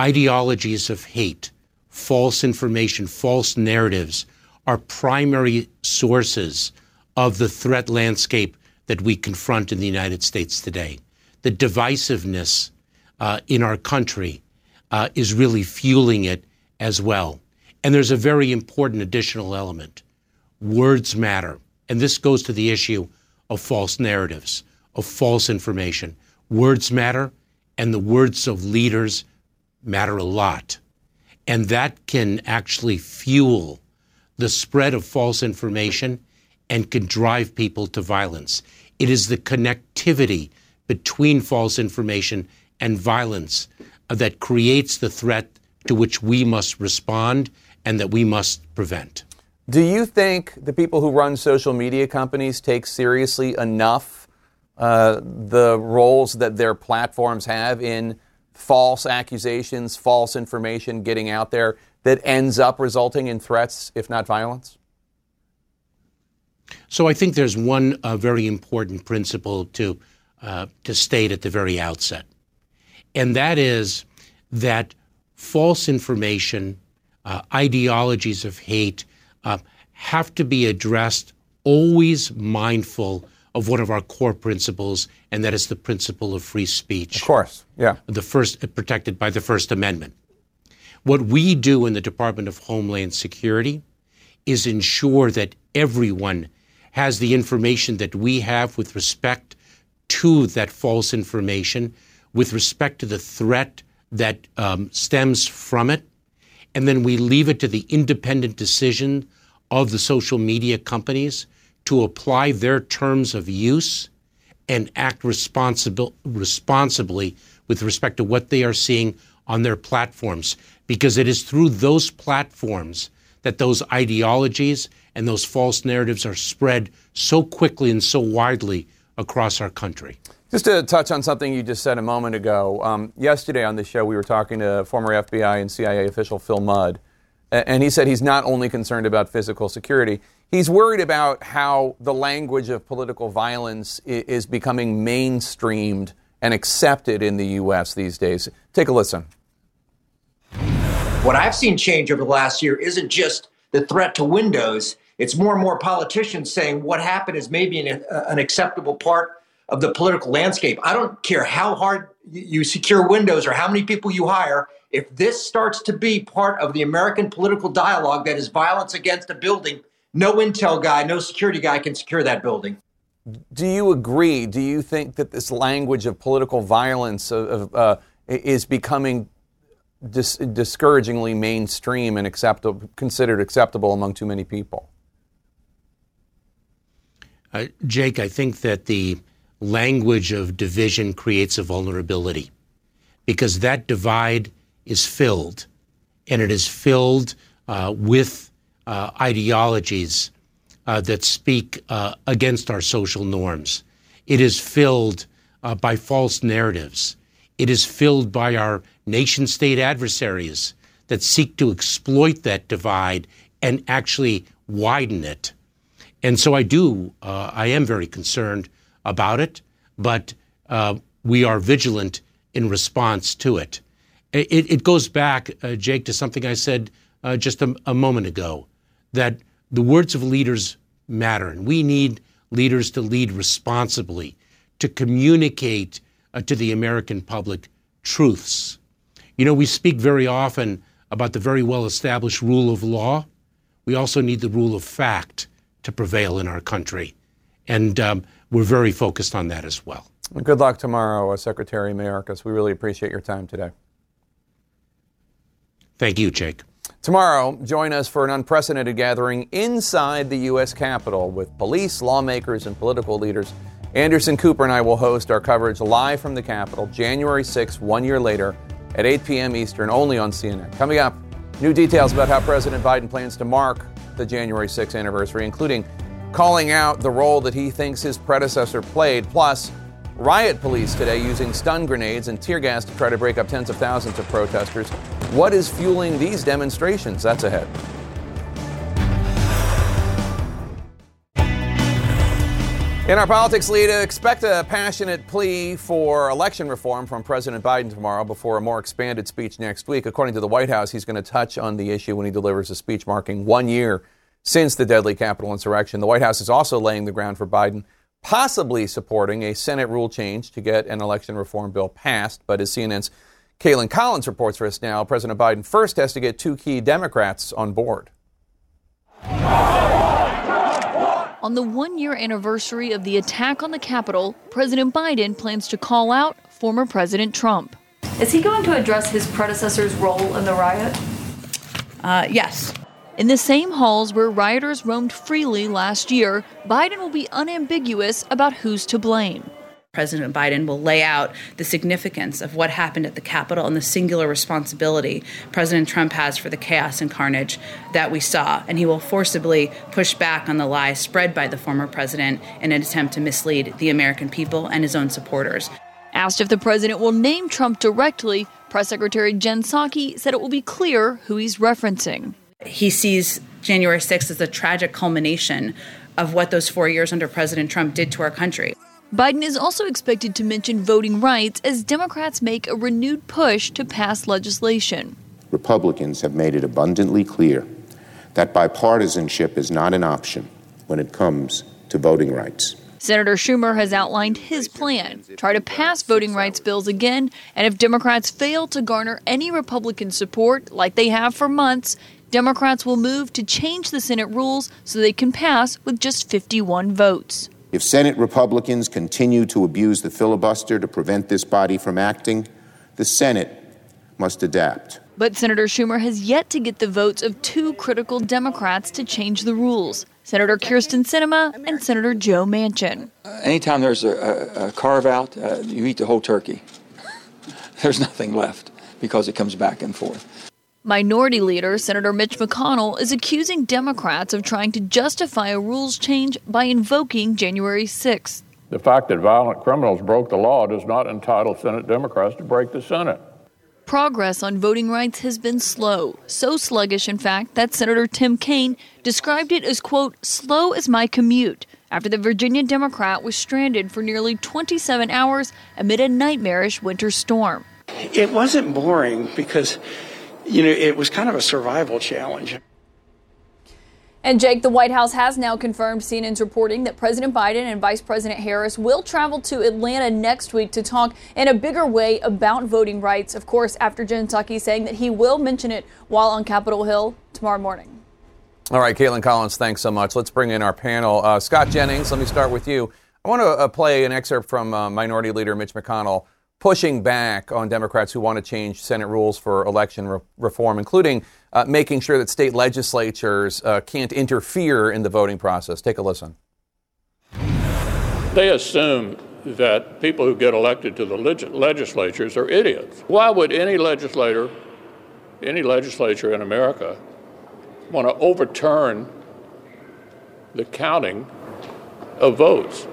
ideologies of hate, false information, false narratives are primary sources of the threat landscape that we confront in the United States today. The divisiveness uh, in our country uh, is really fueling it as well. And there's a very important additional element words matter. And this goes to the issue of false narratives, of false information. Words matter, and the words of leaders matter a lot. And that can actually fuel the spread of false information and can drive people to violence. It is the connectivity between false information and violence that creates the threat to which we must respond and that we must prevent. Do you think the people who run social media companies take seriously enough uh, the roles that their platforms have in false accusations, false information getting out there? that ends up resulting in threats, if not violence? So I think there's one uh, very important principle to uh, to state at the very outset, and that is that false information, uh, ideologies of hate, uh, have to be addressed always mindful of one of our core principles, and that is the principle of free speech. Of course, yeah. The first protected by the First Amendment. What we do in the Department of Homeland Security is ensure that everyone has the information that we have with respect to that false information, with respect to the threat that um, stems from it, and then we leave it to the independent decision of the social media companies to apply their terms of use and act responsible, responsibly with respect to what they are seeing on their platforms. Because it is through those platforms that those ideologies and those false narratives are spread so quickly and so widely across our country. Just to touch on something you just said a moment ago. Um, yesterday on the show, we were talking to former FBI and CIA official Phil Mudd, and he said he's not only concerned about physical security, he's worried about how the language of political violence is becoming mainstreamed and accepted in the U.S. these days. Take a listen. What I've seen change over the last year isn't just the threat to Windows, it's more and more politicians saying what happened is maybe an, an acceptable part of the political landscape. I don't care how hard you secure Windows or how many people you hire. If this starts to be part of the American political dialogue that is violence against a building, no intel guy, no security guy can secure that building. Do you agree? Do you think that this language of political violence of, uh, is becoming dis- discouragingly mainstream and acceptable, considered acceptable among too many people? Uh, Jake, I think that the language of division creates a vulnerability because that divide is filled, and it is filled uh, with uh, ideologies uh, that speak uh, against our social norms. It is filled uh, by false narratives. It is filled by our nation state adversaries that seek to exploit that divide and actually widen it. And so I do, uh, I am very concerned about it, but uh, we are vigilant in response to it. It, it goes back, uh, Jake, to something I said uh, just a, a moment ago that the words of leaders matter, and we need leaders to lead responsibly, to communicate uh, to the American public truths. You know, we speak very often about the very well established rule of law. We also need the rule of fact to prevail in our country. And um, we're very focused on that as well. Good luck tomorrow, uh, Secretary Mayorkas. We really appreciate your time today. Thank you, Jake. Tomorrow, join us for an unprecedented gathering inside the U.S. Capitol with police, lawmakers, and political leaders. Anderson Cooper and I will host our coverage live from the Capitol January 6, one year later, at 8 p.m. Eastern, only on CNN. Coming up, new details about how President Biden plans to mark the January 6th anniversary, including calling out the role that he thinks his predecessor played, plus riot police today using stun grenades and tear gas to try to break up tens of thousands of protesters. What is fueling these demonstrations? That's ahead. In our politics lead, expect a passionate plea for election reform from President Biden tomorrow before a more expanded speech next week. According to the White House, he's going to touch on the issue when he delivers a speech marking one year since the deadly Capitol insurrection. The White House is also laying the ground for Biden possibly supporting a Senate rule change to get an election reform bill passed. But as CNN's Kaitlan Collins reports for us now, President Biden first has to get two key Democrats on board. On the one year anniversary of the attack on the Capitol, President Biden plans to call out former President Trump. Is he going to address his predecessor's role in the riot? Uh, yes. In the same halls where rioters roamed freely last year, Biden will be unambiguous about who's to blame. President Biden will lay out the significance of what happened at the Capitol and the singular responsibility President Trump has for the chaos and carnage that we saw. And he will forcibly push back on the lies spread by the former president in an attempt to mislead the American people and his own supporters. Asked if the president will name Trump directly, Press Secretary Jen Psaki said it will be clear who he's referencing. He sees January 6th as a tragic culmination of what those four years under President Trump did to our country. Biden is also expected to mention voting rights as Democrats make a renewed push to pass legislation. Republicans have made it abundantly clear that bipartisanship is not an option when it comes to voting rights. Senator Schumer has outlined his plan try to pass voting rights bills again, and if Democrats fail to garner any Republican support, like they have for months, Democrats will move to change the Senate rules so they can pass with just 51 votes. If Senate Republicans continue to abuse the filibuster to prevent this body from acting, the Senate must adapt. But Senator Schumer has yet to get the votes of two critical Democrats to change the rules Senator Kyrsten Sinema and Senator Joe Manchin. Anytime there's a, a, a carve out, uh, you eat the whole turkey. *laughs* there's nothing left because it comes back and forth. Minority Leader Senator Mitch McConnell is accusing Democrats of trying to justify a rules change by invoking January 6th. The fact that violent criminals broke the law does not entitle Senate Democrats to break the Senate. Progress on voting rights has been slow, so sluggish, in fact, that Senator Tim Kaine described it as, quote, slow as my commute after the Virginia Democrat was stranded for nearly 27 hours amid a nightmarish winter storm. It wasn't boring because, you know, it was kind of a survival challenge. And Jake, the White House has now confirmed CNN's reporting that President Biden and Vice President Harris will travel to Atlanta next week to talk in a bigger way about voting rights. Of course, after Jen Psaki saying that he will mention it while on Capitol Hill tomorrow morning. All right, Kaitlan Collins, thanks so much. Let's bring in our panel. Uh, Scott Jennings, let me start with you. I want to uh, play an excerpt from uh, Minority Leader Mitch McConnell pushing back on Democrats who want to change Senate rules for election re- reform, including uh, making sure that state legislatures uh, can't interfere in the voting process. Take a listen. They assume that people who get elected to the leg- legislatures are idiots. Why would any legislator, any legislature in America, want to overturn the counting of votes?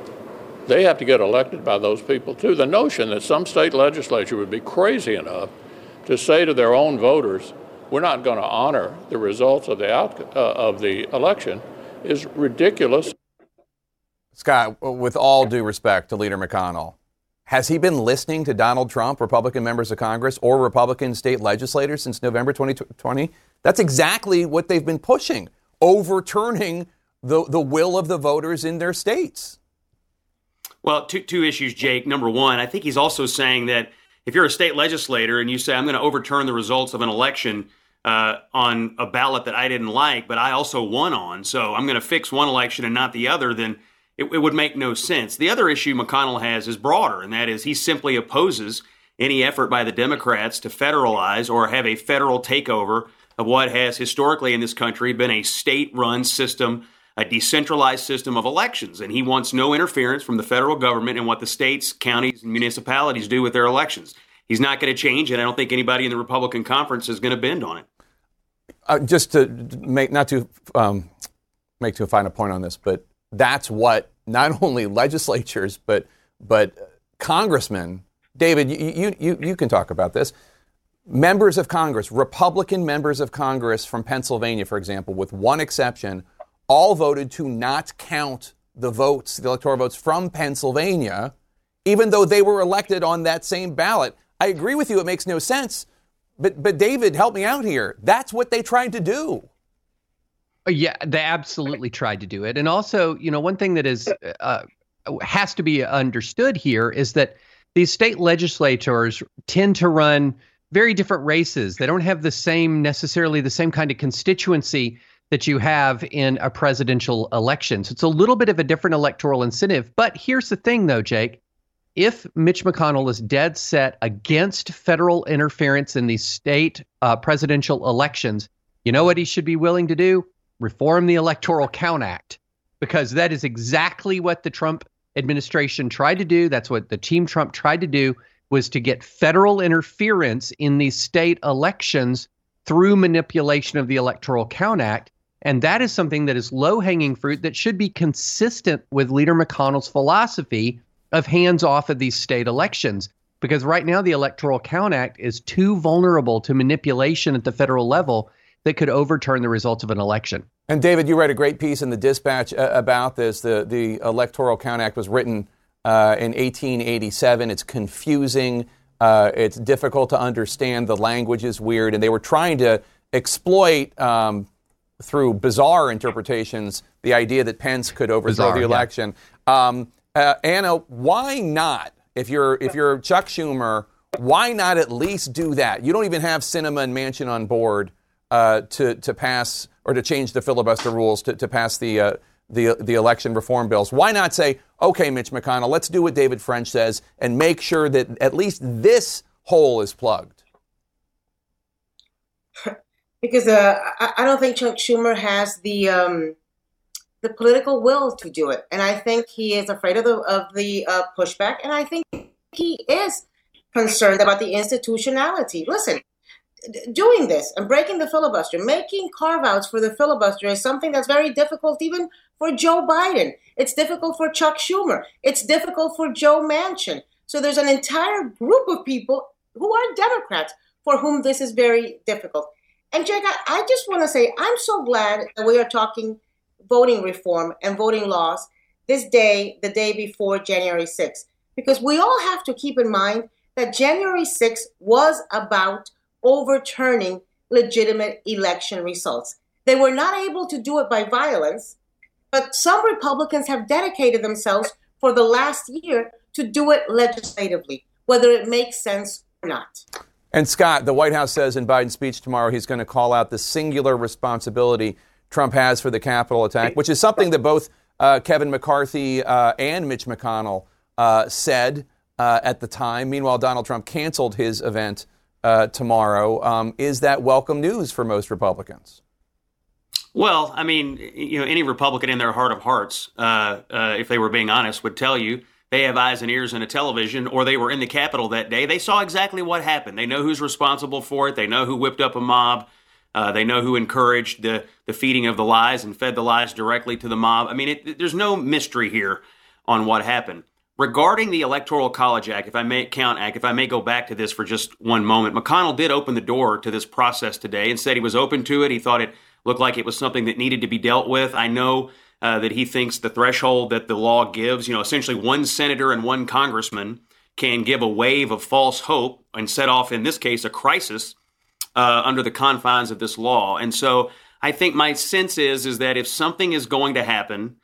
They have to get elected by those people too. The notion that some state legislature would be crazy enough to say to their own voters, we're not going to honor the results of the uh, of the election is ridiculous. Scott, with all due respect to Leader McConnell, has he been listening to Donald Trump, Republican members of Congress, or Republican state legislators since November 2020? That's exactly what they've been pushing, overturning the, the will of the voters in their states. Well, two, two issues, Jake. Number one, I think he's also saying that if you're a state legislator and you say, I'm going to overturn the results of an election uh, on a ballot that I didn't like, but I also won on, so I'm going to fix one election and not the other, then it, it would make no sense. The other issue McConnell has is broader, and that is he simply opposes any effort by the Democrats to federalize or have a federal takeover of what has historically in this country been a state run system a decentralized system of elections. And he wants no interference from the federal government in what the states, counties, and municipalities do with their elections. He's not going to change it. I don't think anybody in the Republican conference is going to bend on it. Uh, just to make, not to um, make too fine a point on this, but that's what not *laughs* only legislatures, but, but congressmen, David, you, you, you can talk about this. Members of Congress, Republican members of Congress from Pennsylvania, for example, with one exception, all voted to not count the votes, the electoral votes from Pennsylvania, even though they were elected on that same ballot. I agree with you, it makes no sense. But, but David, help me out here. That's what they tried to do. Uh, yeah, they absolutely tried to do it. And also, you know, one thing that is uh, has to be understood here is that these state legislators tend to run very different races. They don't have the same necessarily the same kind of constituency that you have in a presidential election. So it's a little bit of a different electoral incentive. But here's the thing, though, Jake. If Mitch McConnell is dead set against federal interference in these state uh, presidential elections, you know what he should be willing to do? Reform the Electoral Count Act, because that is exactly what the Trump administration tried to do. That's what the team Trump tried to do was to get federal interference in these state elections through manipulation of the Electoral Count Act. And that is something that is low hanging fruit that should be consistent with Leader McConnell's philosophy of hands off of these state elections. Because right now, the Electoral Count Act is too vulnerable to manipulation at the federal level that could overturn the results of an election. And David, you read a great piece in the Dispatch uh, about this. The, the Electoral Count Act was written uh, in 1887. It's confusing. Uh, it's difficult to understand. The language is weird, and they were trying to exploit um, through bizarre interpretations the idea that Pence could overthrow bizarre, the election. Yeah. Um, uh, Ana, why not? If you're if you're Chuck Schumer, why not at least do that? You don't even have Sinema and Manchin on board uh, to to pass or to change the filibuster rules to, to pass the uh, the the election reform bills. Why not say, okay, Mitch McConnell, let's do what David French says and make sure that at least this hole is plugged. Because uh, I, don't think Chuck Schumer has the um, the political will to do it, and I think he is afraid of the of the uh, pushback, and I think he is concerned about the institutionality. Listen, doing this and breaking the filibuster, making carve outs for the filibuster is something that's very difficult even for Joe Biden. It's difficult for Chuck Schumer. It's difficult for Joe Manchin. So there's an entire group of people who are Democrats for whom this is very difficult. And Jake, I, I just want to say I'm so glad that we are talking voting reform and voting laws this day, the day before January 6th, because we all have to keep in mind that January 6th was about overturning legitimate election results. They were not able to do it by violence, but some Republicans have dedicated themselves for the last year to do it legislatively, whether it makes sense or not. And Scott, the White House says in Biden's speech tomorrow he's going to call out the singular responsibility Trump has for the Capitol attack, which is something that both uh, Kevin McCarthy uh, and Mitch McConnell uh, said uh, at the time. Meanwhile, Donald Trump canceled his event uh, tomorrow. Um, is that welcome news for most Republicans? Well, I mean, you know, any Republican in their heart of hearts, uh, if they were being honest, would tell you they have eyes and ears and a television, or they were in the Capitol that day. They saw exactly what happened. They know who's responsible for it. They know who whipped up a mob. Uh, they know who encouraged the the feeding of the lies and fed the lies directly to the mob. I mean, it, there's no mystery here on what happened. Regarding the Electoral College Act, if I may count act, if I may go back to this for just one moment, McConnell did open the door to this process today and said he was open to it. He thought it looked like it was something that needed to be dealt with. I know uh, that he thinks the threshold that the law gives, you know, essentially one senator and one congressman can give a wave of false hope and set off, in this case, a crisis uh, under the confines of this law. And so I think my sense is is that if something is going to happen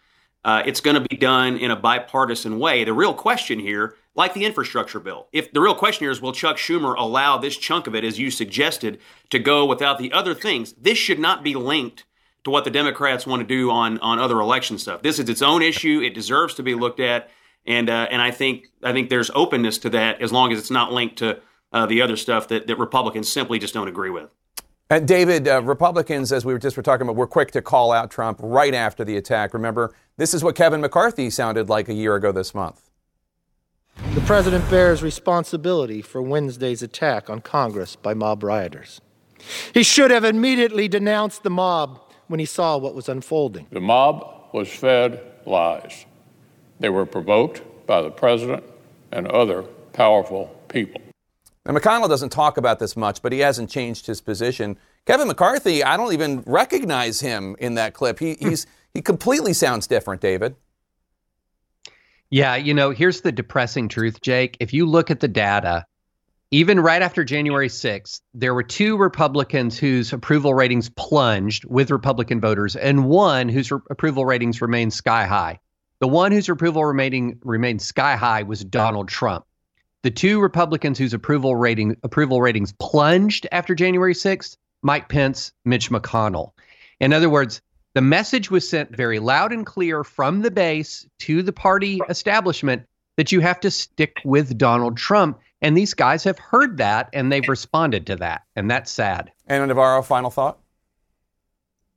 uh, it's going to be done in a bipartisan way. The real question here, like the infrastructure bill, if the real question here is, will Chuck Schumer allow this chunk of it, as you suggested, to go without the other things? This should not be linked to what the Democrats want to do on on other election stuff. This is its own issue. It deserves to be looked at, and uh, and I think I think there's openness to that as long as it's not linked to uh, the other stuff that, that Republicans simply just don't agree with. And David, uh, Republicans, as we were just were talking about, were quick to call out Trump right after the attack. Remember, this is what Kevin McCarthy sounded like a year ago this month. The president bears responsibility for Wednesday's attack on Congress by mob rioters. He should have immediately denounced the mob when he saw what was unfolding. The mob was fed lies. They were provoked by the president and other powerful people. Now, McConnell doesn't talk about this much, but he hasn't changed his position. Kevin McCarthy, I don't even recognize him in that clip. He, he's, he completely sounds different, David. Yeah, you know, here's the depressing truth, Jake. If you look at the data, even right after January 6th, there were two Republicans whose approval ratings plunged with Republican voters, and one whose re- approval ratings remained sky high. The one whose approval remaining remained sky high was Donald Trump. The two Republicans whose approval rating approval ratings plunged after January 6th, Mike Pence, Mitch McConnell. In other words, the message was sent very loud and clear from the base to the party establishment that you have to stick with Donald Trump. And these guys have heard that and they've responded to that. And that's sad. Ana Navarro, final thought?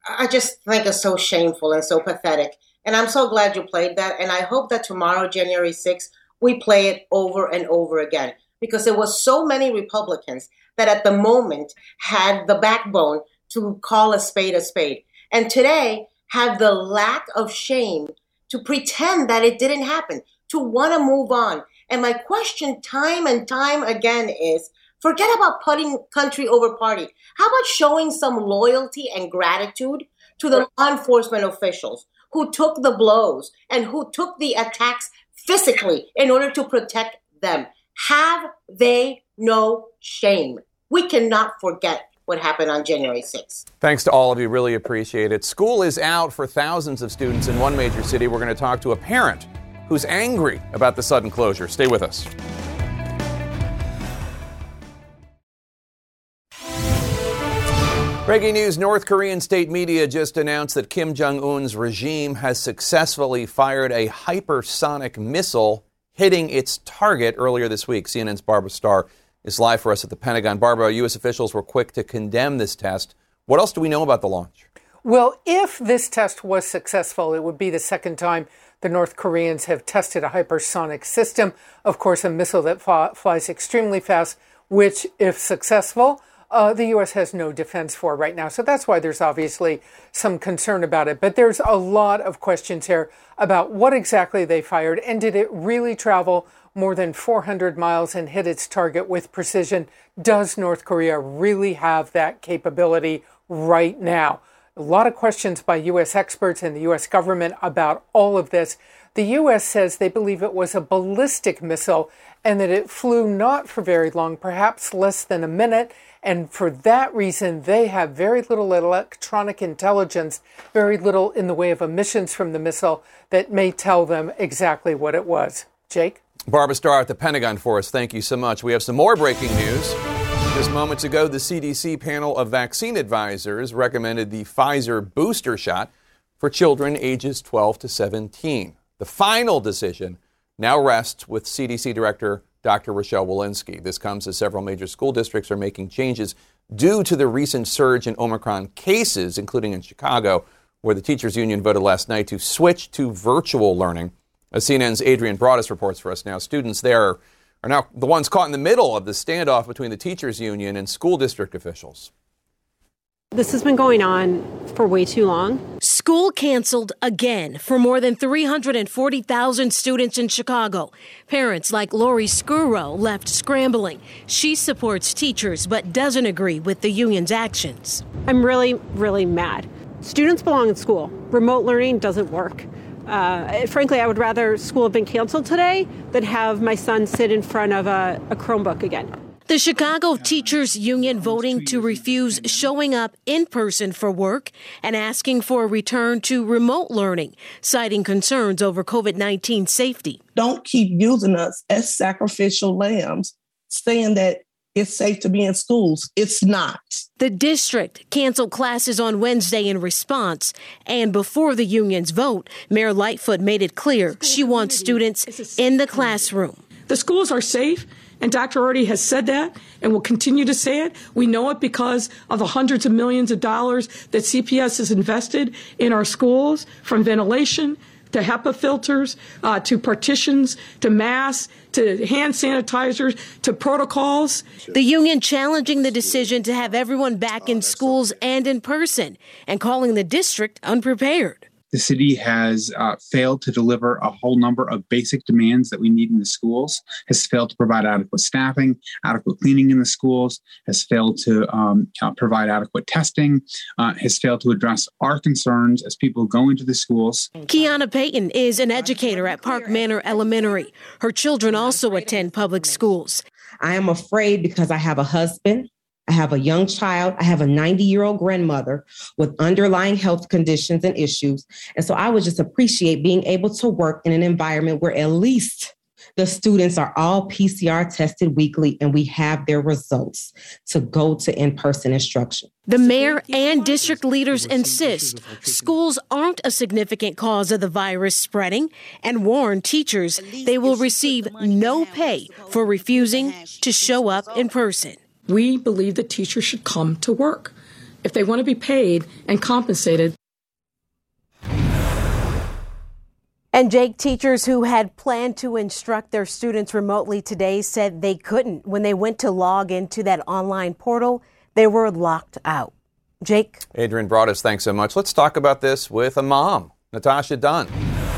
I just think it's so shameful and so pathetic. And I'm so glad you played that. And I hope that tomorrow, January 6th, we play it over and over again because there was so many Republicans that at the moment had the backbone to call a spade a spade. And today have the lack of shame to pretend that it didn't happen, to want to move on. And my question time and time again is forget about putting country over party. How about showing some loyalty and gratitude to the law enforcement officials who took the blows and who took the attacks physically in order to protect them. Have they no shame? We cannot forget what happened on January 6th. Thanks to all of you. Really appreciate it. School is out for thousands of students in one major city. We're going to talk to a parent who's angry about the sudden closure. Stay with us. Breaking news North Korean state media just announced that Kim Jong un's regime has successfully fired a hypersonic missile hitting its target earlier this week. CNN's Barbara Starr is live for us at the Pentagon. Barbara, U.S. officials were quick to condemn this test. What else do we know about the launch? Well, if this test was successful, it would be the second time the North Koreans have tested a hypersonic system. Of course, a missile that flies extremely fast, which, if successful, uh, the U.S. has no defense for right now. So that's why there's obviously some concern about it. But there's a lot of questions here about what exactly they fired and did it really travel more than 400 miles and hit its target with precision. Does North Korea really have that capability right now? A lot of questions by U.S. experts and the U.S. government about all of this. The U.S. says they believe it was a ballistic missile and that it flew not for very long, perhaps less than a minute. And for that reason, they have very little electronic intelligence, very little in the way of emissions from the missile that may tell them exactly what it was. Jake? Barbara Starr at the Pentagon for us. Thank you so much. We have some more breaking news. Just moments ago, the CDC panel of vaccine advisors recommended the Pfizer booster shot for children ages 12 to 17. The final decision now rests with CDC Director Dr. Rochelle Walensky. This comes as several major school districts are making changes due to the recent surge in Omicron cases, including in Chicago, where the teachers union voted last night to switch to virtual learning. As CNN's Adrienne Broaddus reports for us now, students there are now the ones caught in the middle of the standoff between the teachers union and school district officials. This has been going on for way too long. School canceled again for more than 340,000 students in Chicago. Parents like Lori Scuro left scrambling. She supports teachers but doesn't agree with the union's actions. I'm really, really mad. Students belong in school. Remote learning doesn't work. Uh, frankly, I would rather school have been canceled today than have my son sit in front of a, a Chromebook again. The Chicago Teachers Union voting to refuse showing up in person for work and asking for a return to remote learning, citing concerns over COVID 19 safety. Don't keep using us as sacrificial lambs, saying that it's safe to be in schools. It's not. The district canceled classes on Wednesday in response. And before the union's vote, Mayor Lightfoot made it clear she wants students in the classroom. The schools are safe. And Dr. Arwady has said that and will continue to say it. We know it because of the hundreds of millions of dollars that CPS has invested in our schools from ventilation to HEPA filters, uh, to partitions, to masks, to hand sanitizers, to protocols. The union challenging the decision to have everyone back in schools and in person and calling the district unprepared the city has uh, failed to deliver a whole number of basic demands that we need in the schools, has failed to provide adequate staffing, adequate cleaning in the schools, has failed to um, uh, provide adequate testing, uh, has failed to address our concerns as people go into the schools. Kiana Payton is an educator at Park Manor Elementary. Her children also attend public schools. I am afraid because I have a husband I have a young child. I have a 90 year old grandmother with underlying health conditions and issues. And so I would just appreciate being able to work in an environment where at least the students are all PCR tested weekly and we have their results to go to in person instruction. The mayor and district leaders insist schools aren't a significant cause of the virus spreading and warn teachers they will receive no pay for refusing to show up in person. We believe that teachers should come to work if they want to be paid and compensated. And Jake, teachers who had planned to instruct their students remotely today said they couldn't. When they went to log into that online portal, they were locked out. Jake? Adrienne Broaddus, thanks so much. Let's talk about this with a mom, Natasha Dunn.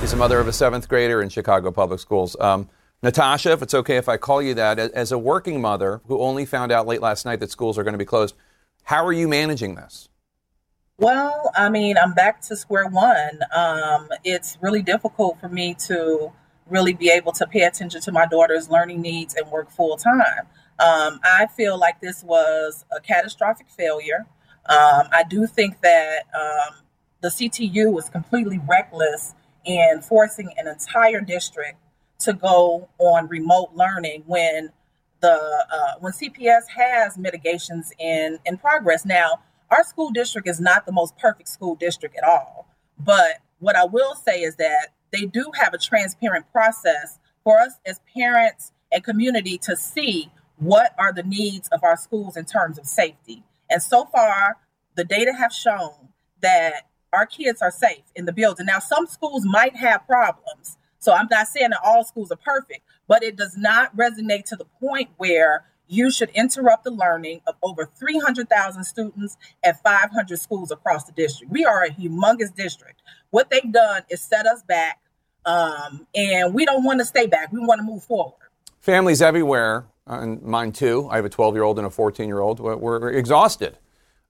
She's a mother of a seventh grader in Chicago Public Schools. Um, Natasha, if it's okay if I call you that, as a working mother who only found out late last night that schools are going to be closed, how are you managing this? Well, I mean, I'm back to square one. Um, it's really difficult for me to really be able to pay attention to my daughter's learning needs and work full time. Um, I feel like this was a catastrophic failure. Um, I do think that um, the CTU was completely reckless in forcing an entire district to go on remote learning when the uh, when CPS has mitigations in in progress. Now, our school district is not the most perfect school district at all, but what I will say is that they do have a transparent process for us as parents and community to see what are the needs of our schools in terms of safety. And so far, the data have shown that our kids are safe in the building. Now, some schools might have problems. So I'm not saying that all schools are perfect, but it does not resonate to the point where you should interrupt the learning of over 300,000 students at 500 schools across the district. We are a humongous district. What they've done is set us back, um, and we don't want to stay back. We want to move forward. Families everywhere, and mine too. I have a 12 year old and a 14 year old. We're exhausted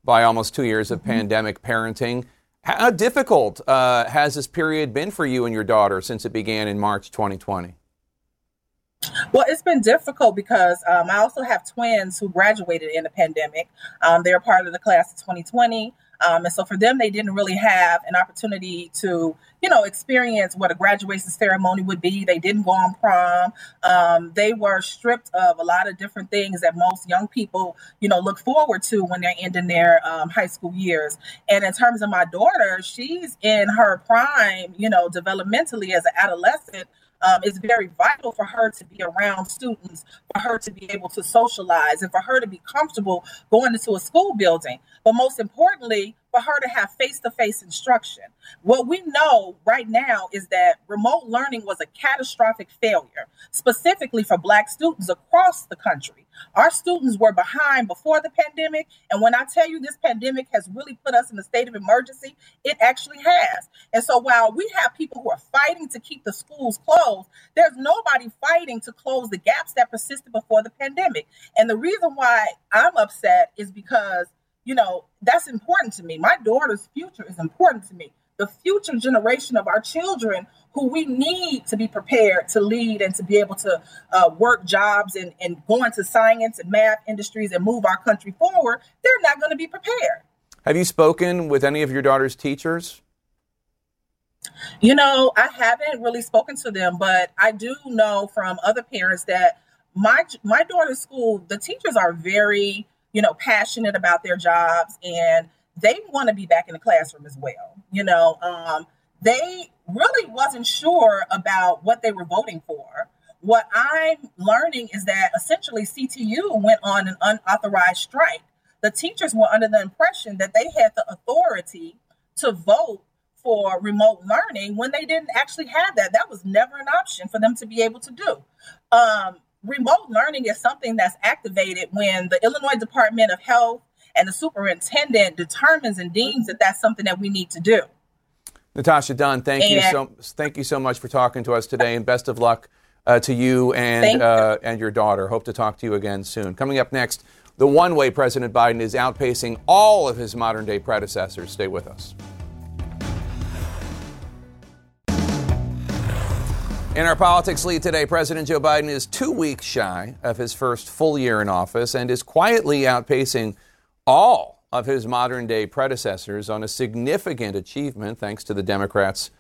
by almost two years of mm-hmm. pandemic parenting. How difficult uh, has this period been for you and your daughter since it began in March 2020? Well, it's been difficult because um, I also have twins who graduated in the pandemic. Um, they're part of the class of 2020. Um, and so for them, they didn't really have an opportunity to, you know, experience what a graduation ceremony would be. They didn't go on prom. Um, they were stripped of a lot of different things that most young people, you know, look forward to when they're ending their um, high school years. And in terms of my daughter, she's in her prime, you know, developmentally as an adolescent um, it's very vital for her to be around students, for her to be able to socialize, and for her to be comfortable going into a school building. But most importantly, for her to have face to face instruction. What we know right now is that remote learning was a catastrophic failure, specifically for Black students across the country. Our students were behind before the pandemic. And when I tell you this pandemic has really put us in a state of emergency, it actually has. And so while we have people who are fighting to keep the schools closed, there's nobody fighting to close the gaps that persisted before the pandemic. And the reason why I'm upset is because you know, that's important to me. My daughter's future is important to me. The future generation of our children who we need to be prepared to lead and to be able to uh, work jobs and, and go into science and math industries and move our country forward, they're not going to be prepared. Have you spoken with any of your daughter's teachers? You know, I haven't really spoken to them, but I do know from other parents that my my daughter's school, the teachers are very you know, passionate about their jobs and they want to be back in the classroom as well. You know, um, they really wasn't sure about what they were voting for. What I'm learning is that essentially CTU went on an unauthorized strike. The teachers were under the impression that they had the authority to vote for remote learning when they didn't actually have that. That was never an option for them to be able to do. Um, remote learning is something that's activated when the Illinois Department of Health and the superintendent determines and deems that that's something that we need to do. Natasha Dunn, thank and, you so thank you so much for talking to us today, and best of luck uh, to you and uh, and your daughter. Hope to talk to you again soon. Coming up next, the one way President Biden is outpacing all of his modern day predecessors. Stay with us. In our politics lead today, President Joe Biden is two weeks shy of his first full year in office and is quietly outpacing all of his modern day predecessors on a significant achievement thanks to the Democrats'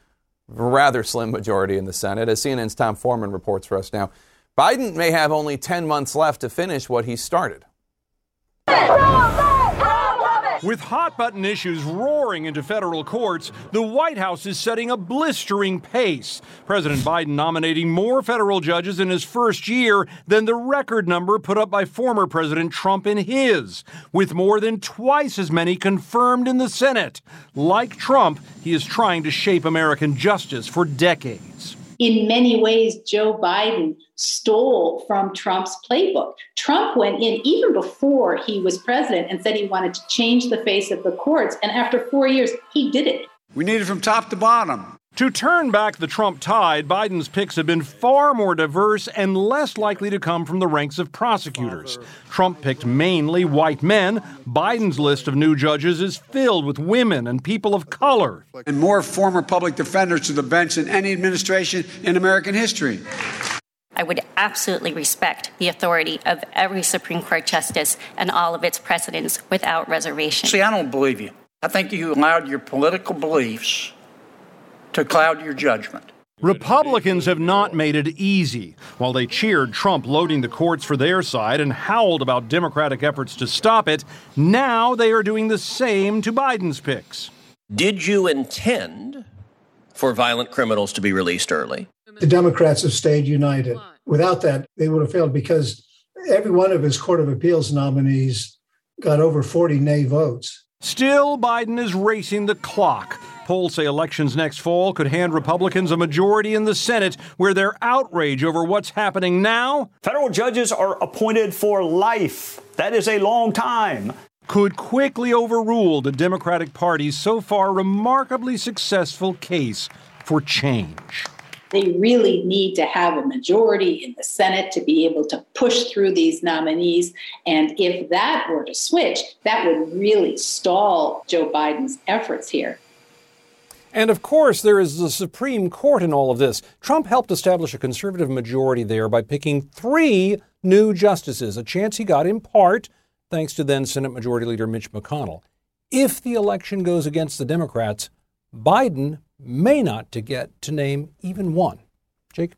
rather slim majority in the Senate. As CNN's Tom Foreman reports for us now, Biden may have only 10 months left to finish what he started. With hot button issues roaring into federal courts, the White House is setting a blistering pace. President Biden nominating more federal judges in his first year than the record number put up by former President Trump in his, with more than twice as many confirmed in the Senate. Like Trump, he is trying to shape American justice for decades in many ways, Joe Biden stole from Trump's playbook. Trump went in even before he was president and said he wanted to change the face of the courts. And after four years, he did it. We need it from top to bottom. To turn back the Trump tide, Biden's picks have been far more diverse and less likely to come from the ranks of prosecutors. Trump picked mainly white men. Biden's list of new judges is filled with women and people of color. And more former public defenders to the bench than any administration in American history. I would absolutely respect the authority of every Supreme Court justice and all of its precedents without reservation. See, I don't believe you. I think you allowed your political beliefs to cloud your judgment. Republicans have not made it easy. While they cheered Trump loading the courts for their side and howled about Democratic efforts to stop it, now they are doing the same to Biden's picks. Did you intend for violent criminals to be released early? The Democrats have stayed united. Without that, they would have failed because every one of his Court of Appeals nominees got over 40 nay votes. Still, Biden is racing the clock. Polls say elections next fall could hand Republicans a majority in the Senate, where their outrage over what's happening now. Federal judges are appointed for life. That is a long time. Could quickly overrule the Democratic Party's so far remarkably successful case for change. They really need to have a majority in the Senate to be able to push through these nominees. And if that were to switch, that would really stall Joe Biden's efforts here. And of course, there is the Supreme Court in all of this. Trump helped establish a conservative majority there by picking three new justices, a chance he got in part thanks to then Senate Majority Leader Mitch McConnell. If the election goes against the Democrats, Biden may not to get to name even one. Jake?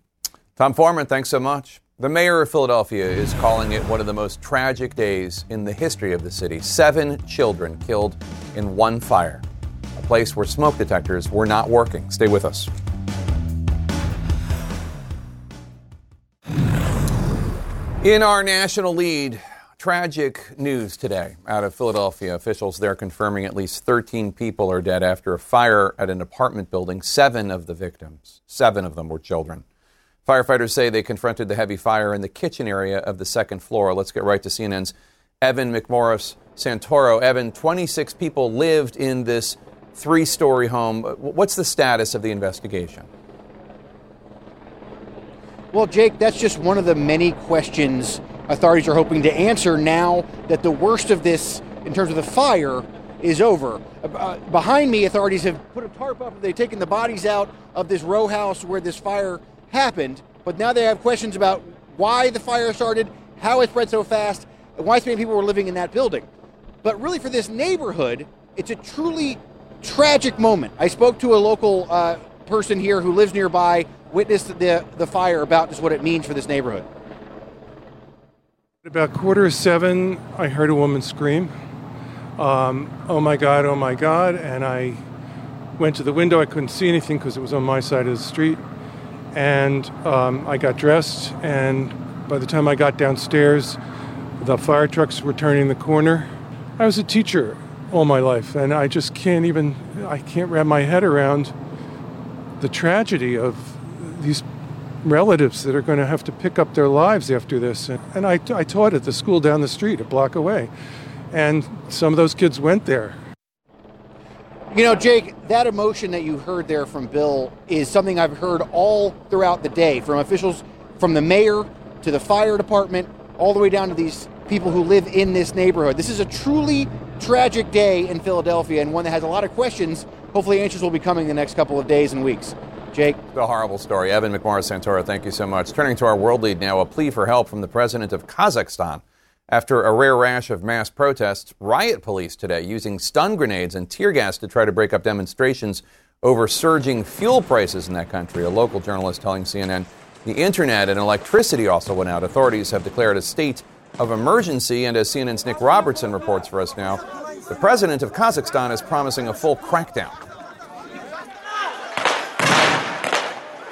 Tom Foreman, thanks so much. The mayor of Philadelphia is calling it one of the most tragic days in the history of the city. Seven children killed in one fire, a place where smoke detectors were not working. Stay with us. In our national lead, Tragic news today out of Philadelphia. Officials there confirming at least 13 people are dead after a fire at an apartment building. Seven of the victims, seven of them were children. Firefighters say they confronted the heavy fire in the kitchen area of the second floor. Let's get right to CNN's Evan McMorris Santoro. Evan, 26 people lived in this three story home. What's the status of the investigation? Well, Jake, that's just one of the many questions authorities are hoping to answer now that the worst of this, in terms of the fire, is over. Uh, behind me, authorities have put a tarp up. They've taken the bodies out of this row house where this fire happened, but now they have questions about why the fire started, how it spread so fast, and why so many people were living in that building. But really, for this neighborhood, it's a truly tragic moment. I spoke to a local uh, person here who lives nearby, witnessed the, the fire about just what it means for this neighborhood. About quarter of seven, I heard a woman scream, um, "Oh my God! Oh my God!" And I went to the window. I couldn't see anything because it was on my side of the street. And um, I got dressed, and by the time I got downstairs, the fire trucks were turning the corner. I was a teacher all my life, and I just can't even I can't wrap my head around the tragedy of these relatives that are going to have to pick up their lives after this. And, and I, I taught at the school down the street, a block away. And some of those kids went there. You know, Jake, that emotion that you heard there from Bill is something I've heard all throughout the day from officials, from the mayor to the fire department, all the way down to these people who live in this neighborhood. This is a truly tragic day in Philadelphia and one that has a lot of questions. Hopefully, answers will be coming the next couple of days and weeks. Jake. The horrible story. Evan McMorris Santoro, thank you so much. Turning to our world lead now, a plea for help from the president of Kazakhstan. After a rare rash of mass protests, riot police today using stun grenades and tear gas to try to break up demonstrations over surging fuel prices in that country. A local journalist telling CNN the internet and electricity also went out. Authorities have declared a state of emergency, and as CNN's Nick Robertson reports for us now, the president of Kazakhstan is promising a full crackdown.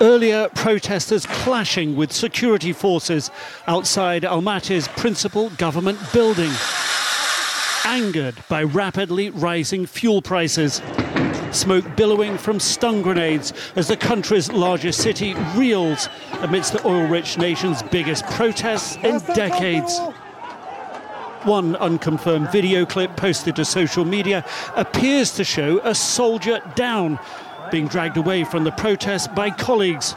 Earlier, protesters clashing with security forces outside Almaty's principal government building. Angered by rapidly rising fuel prices. Smoke billowing from stun grenades as the country's largest city reels amidst the oil rich nation's biggest protests in decades. One unconfirmed video clip posted to social media appears to show a soldier down being dragged away from the protest by colleagues.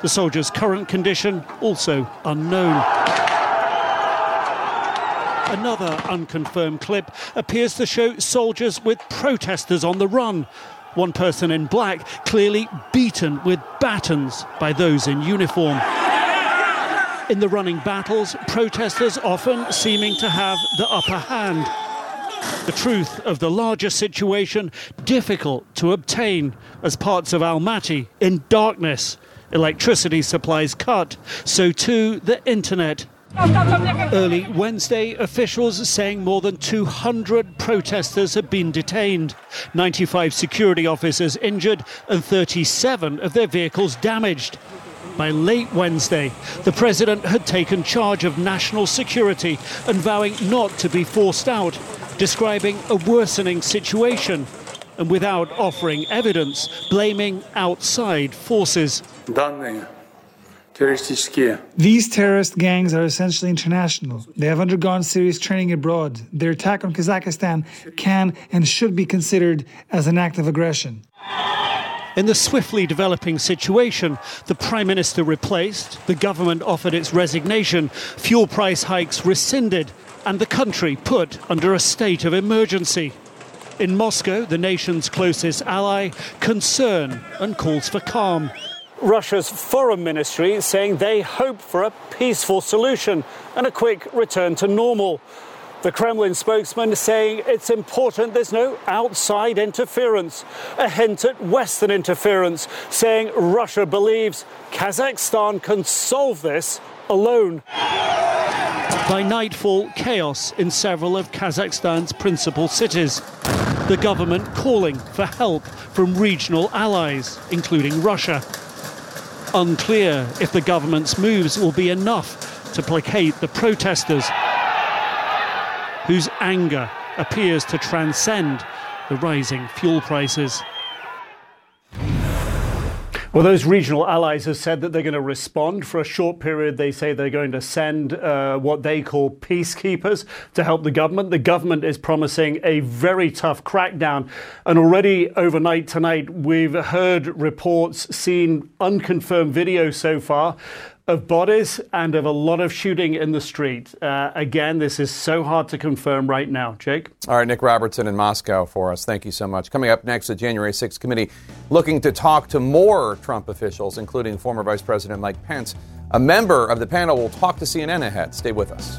The soldier's current condition also unknown. Another unconfirmed clip appears to show soldiers with protesters on the run. One person in black clearly beaten with batons by those in uniform. In the running battles, protesters often seeming to have the upper hand. The truth of the larger situation difficult to obtain as parts of Almaty in darkness. Electricity supplies cut, so too the internet. Early Wednesday, officials saying more than 200 protesters have been detained, 95 security officers injured, and 37 of their vehicles damaged. By late Wednesday, the president had taken charge of national security and vowing not to be forced out, describing a worsening situation and without offering evidence, blaming outside forces. These terrorist gangs are essentially international. They have undergone serious training abroad. Their attack on Kazakhstan can and should be considered as an act of aggression. In the swiftly developing situation, the Prime Minister replaced, the government offered its resignation, fuel price hikes rescinded, and the country put under a state of emergency. In Moscow, the nation's closest ally, concern and calls for calm. Russia's foreign ministry saying they hope for a peaceful solution and a quick return to normal. The Kremlin spokesman saying it's important there's no outside interference, a hint at Western interference, saying Russia believes Kazakhstan can solve this alone. By nightfall, chaos in several of Kazakhstan's principal cities. The government calling for help from regional allies, including Russia. Unclear if the government's moves will be enough to placate the protesters, whose anger appears to transcend the rising fuel prices. Well, those regional allies have said that they're going to respond. For a short period, they say they're going to send uh, what they call peacekeepers to help the government. The government is promising a very tough crackdown. And already overnight tonight, we've heard reports, seen unconfirmed video so far of bodies and of a lot of shooting in the street. Uh, again, this is so hard to confirm right now. Jake? All right, Nick Robertson in Moscow for us. Thank you so much. Coming up next, the January 6th committee looking to talk to more Trump officials, including former Vice President Mike Pence. A member of the panel will talk to CNN ahead. Stay with us.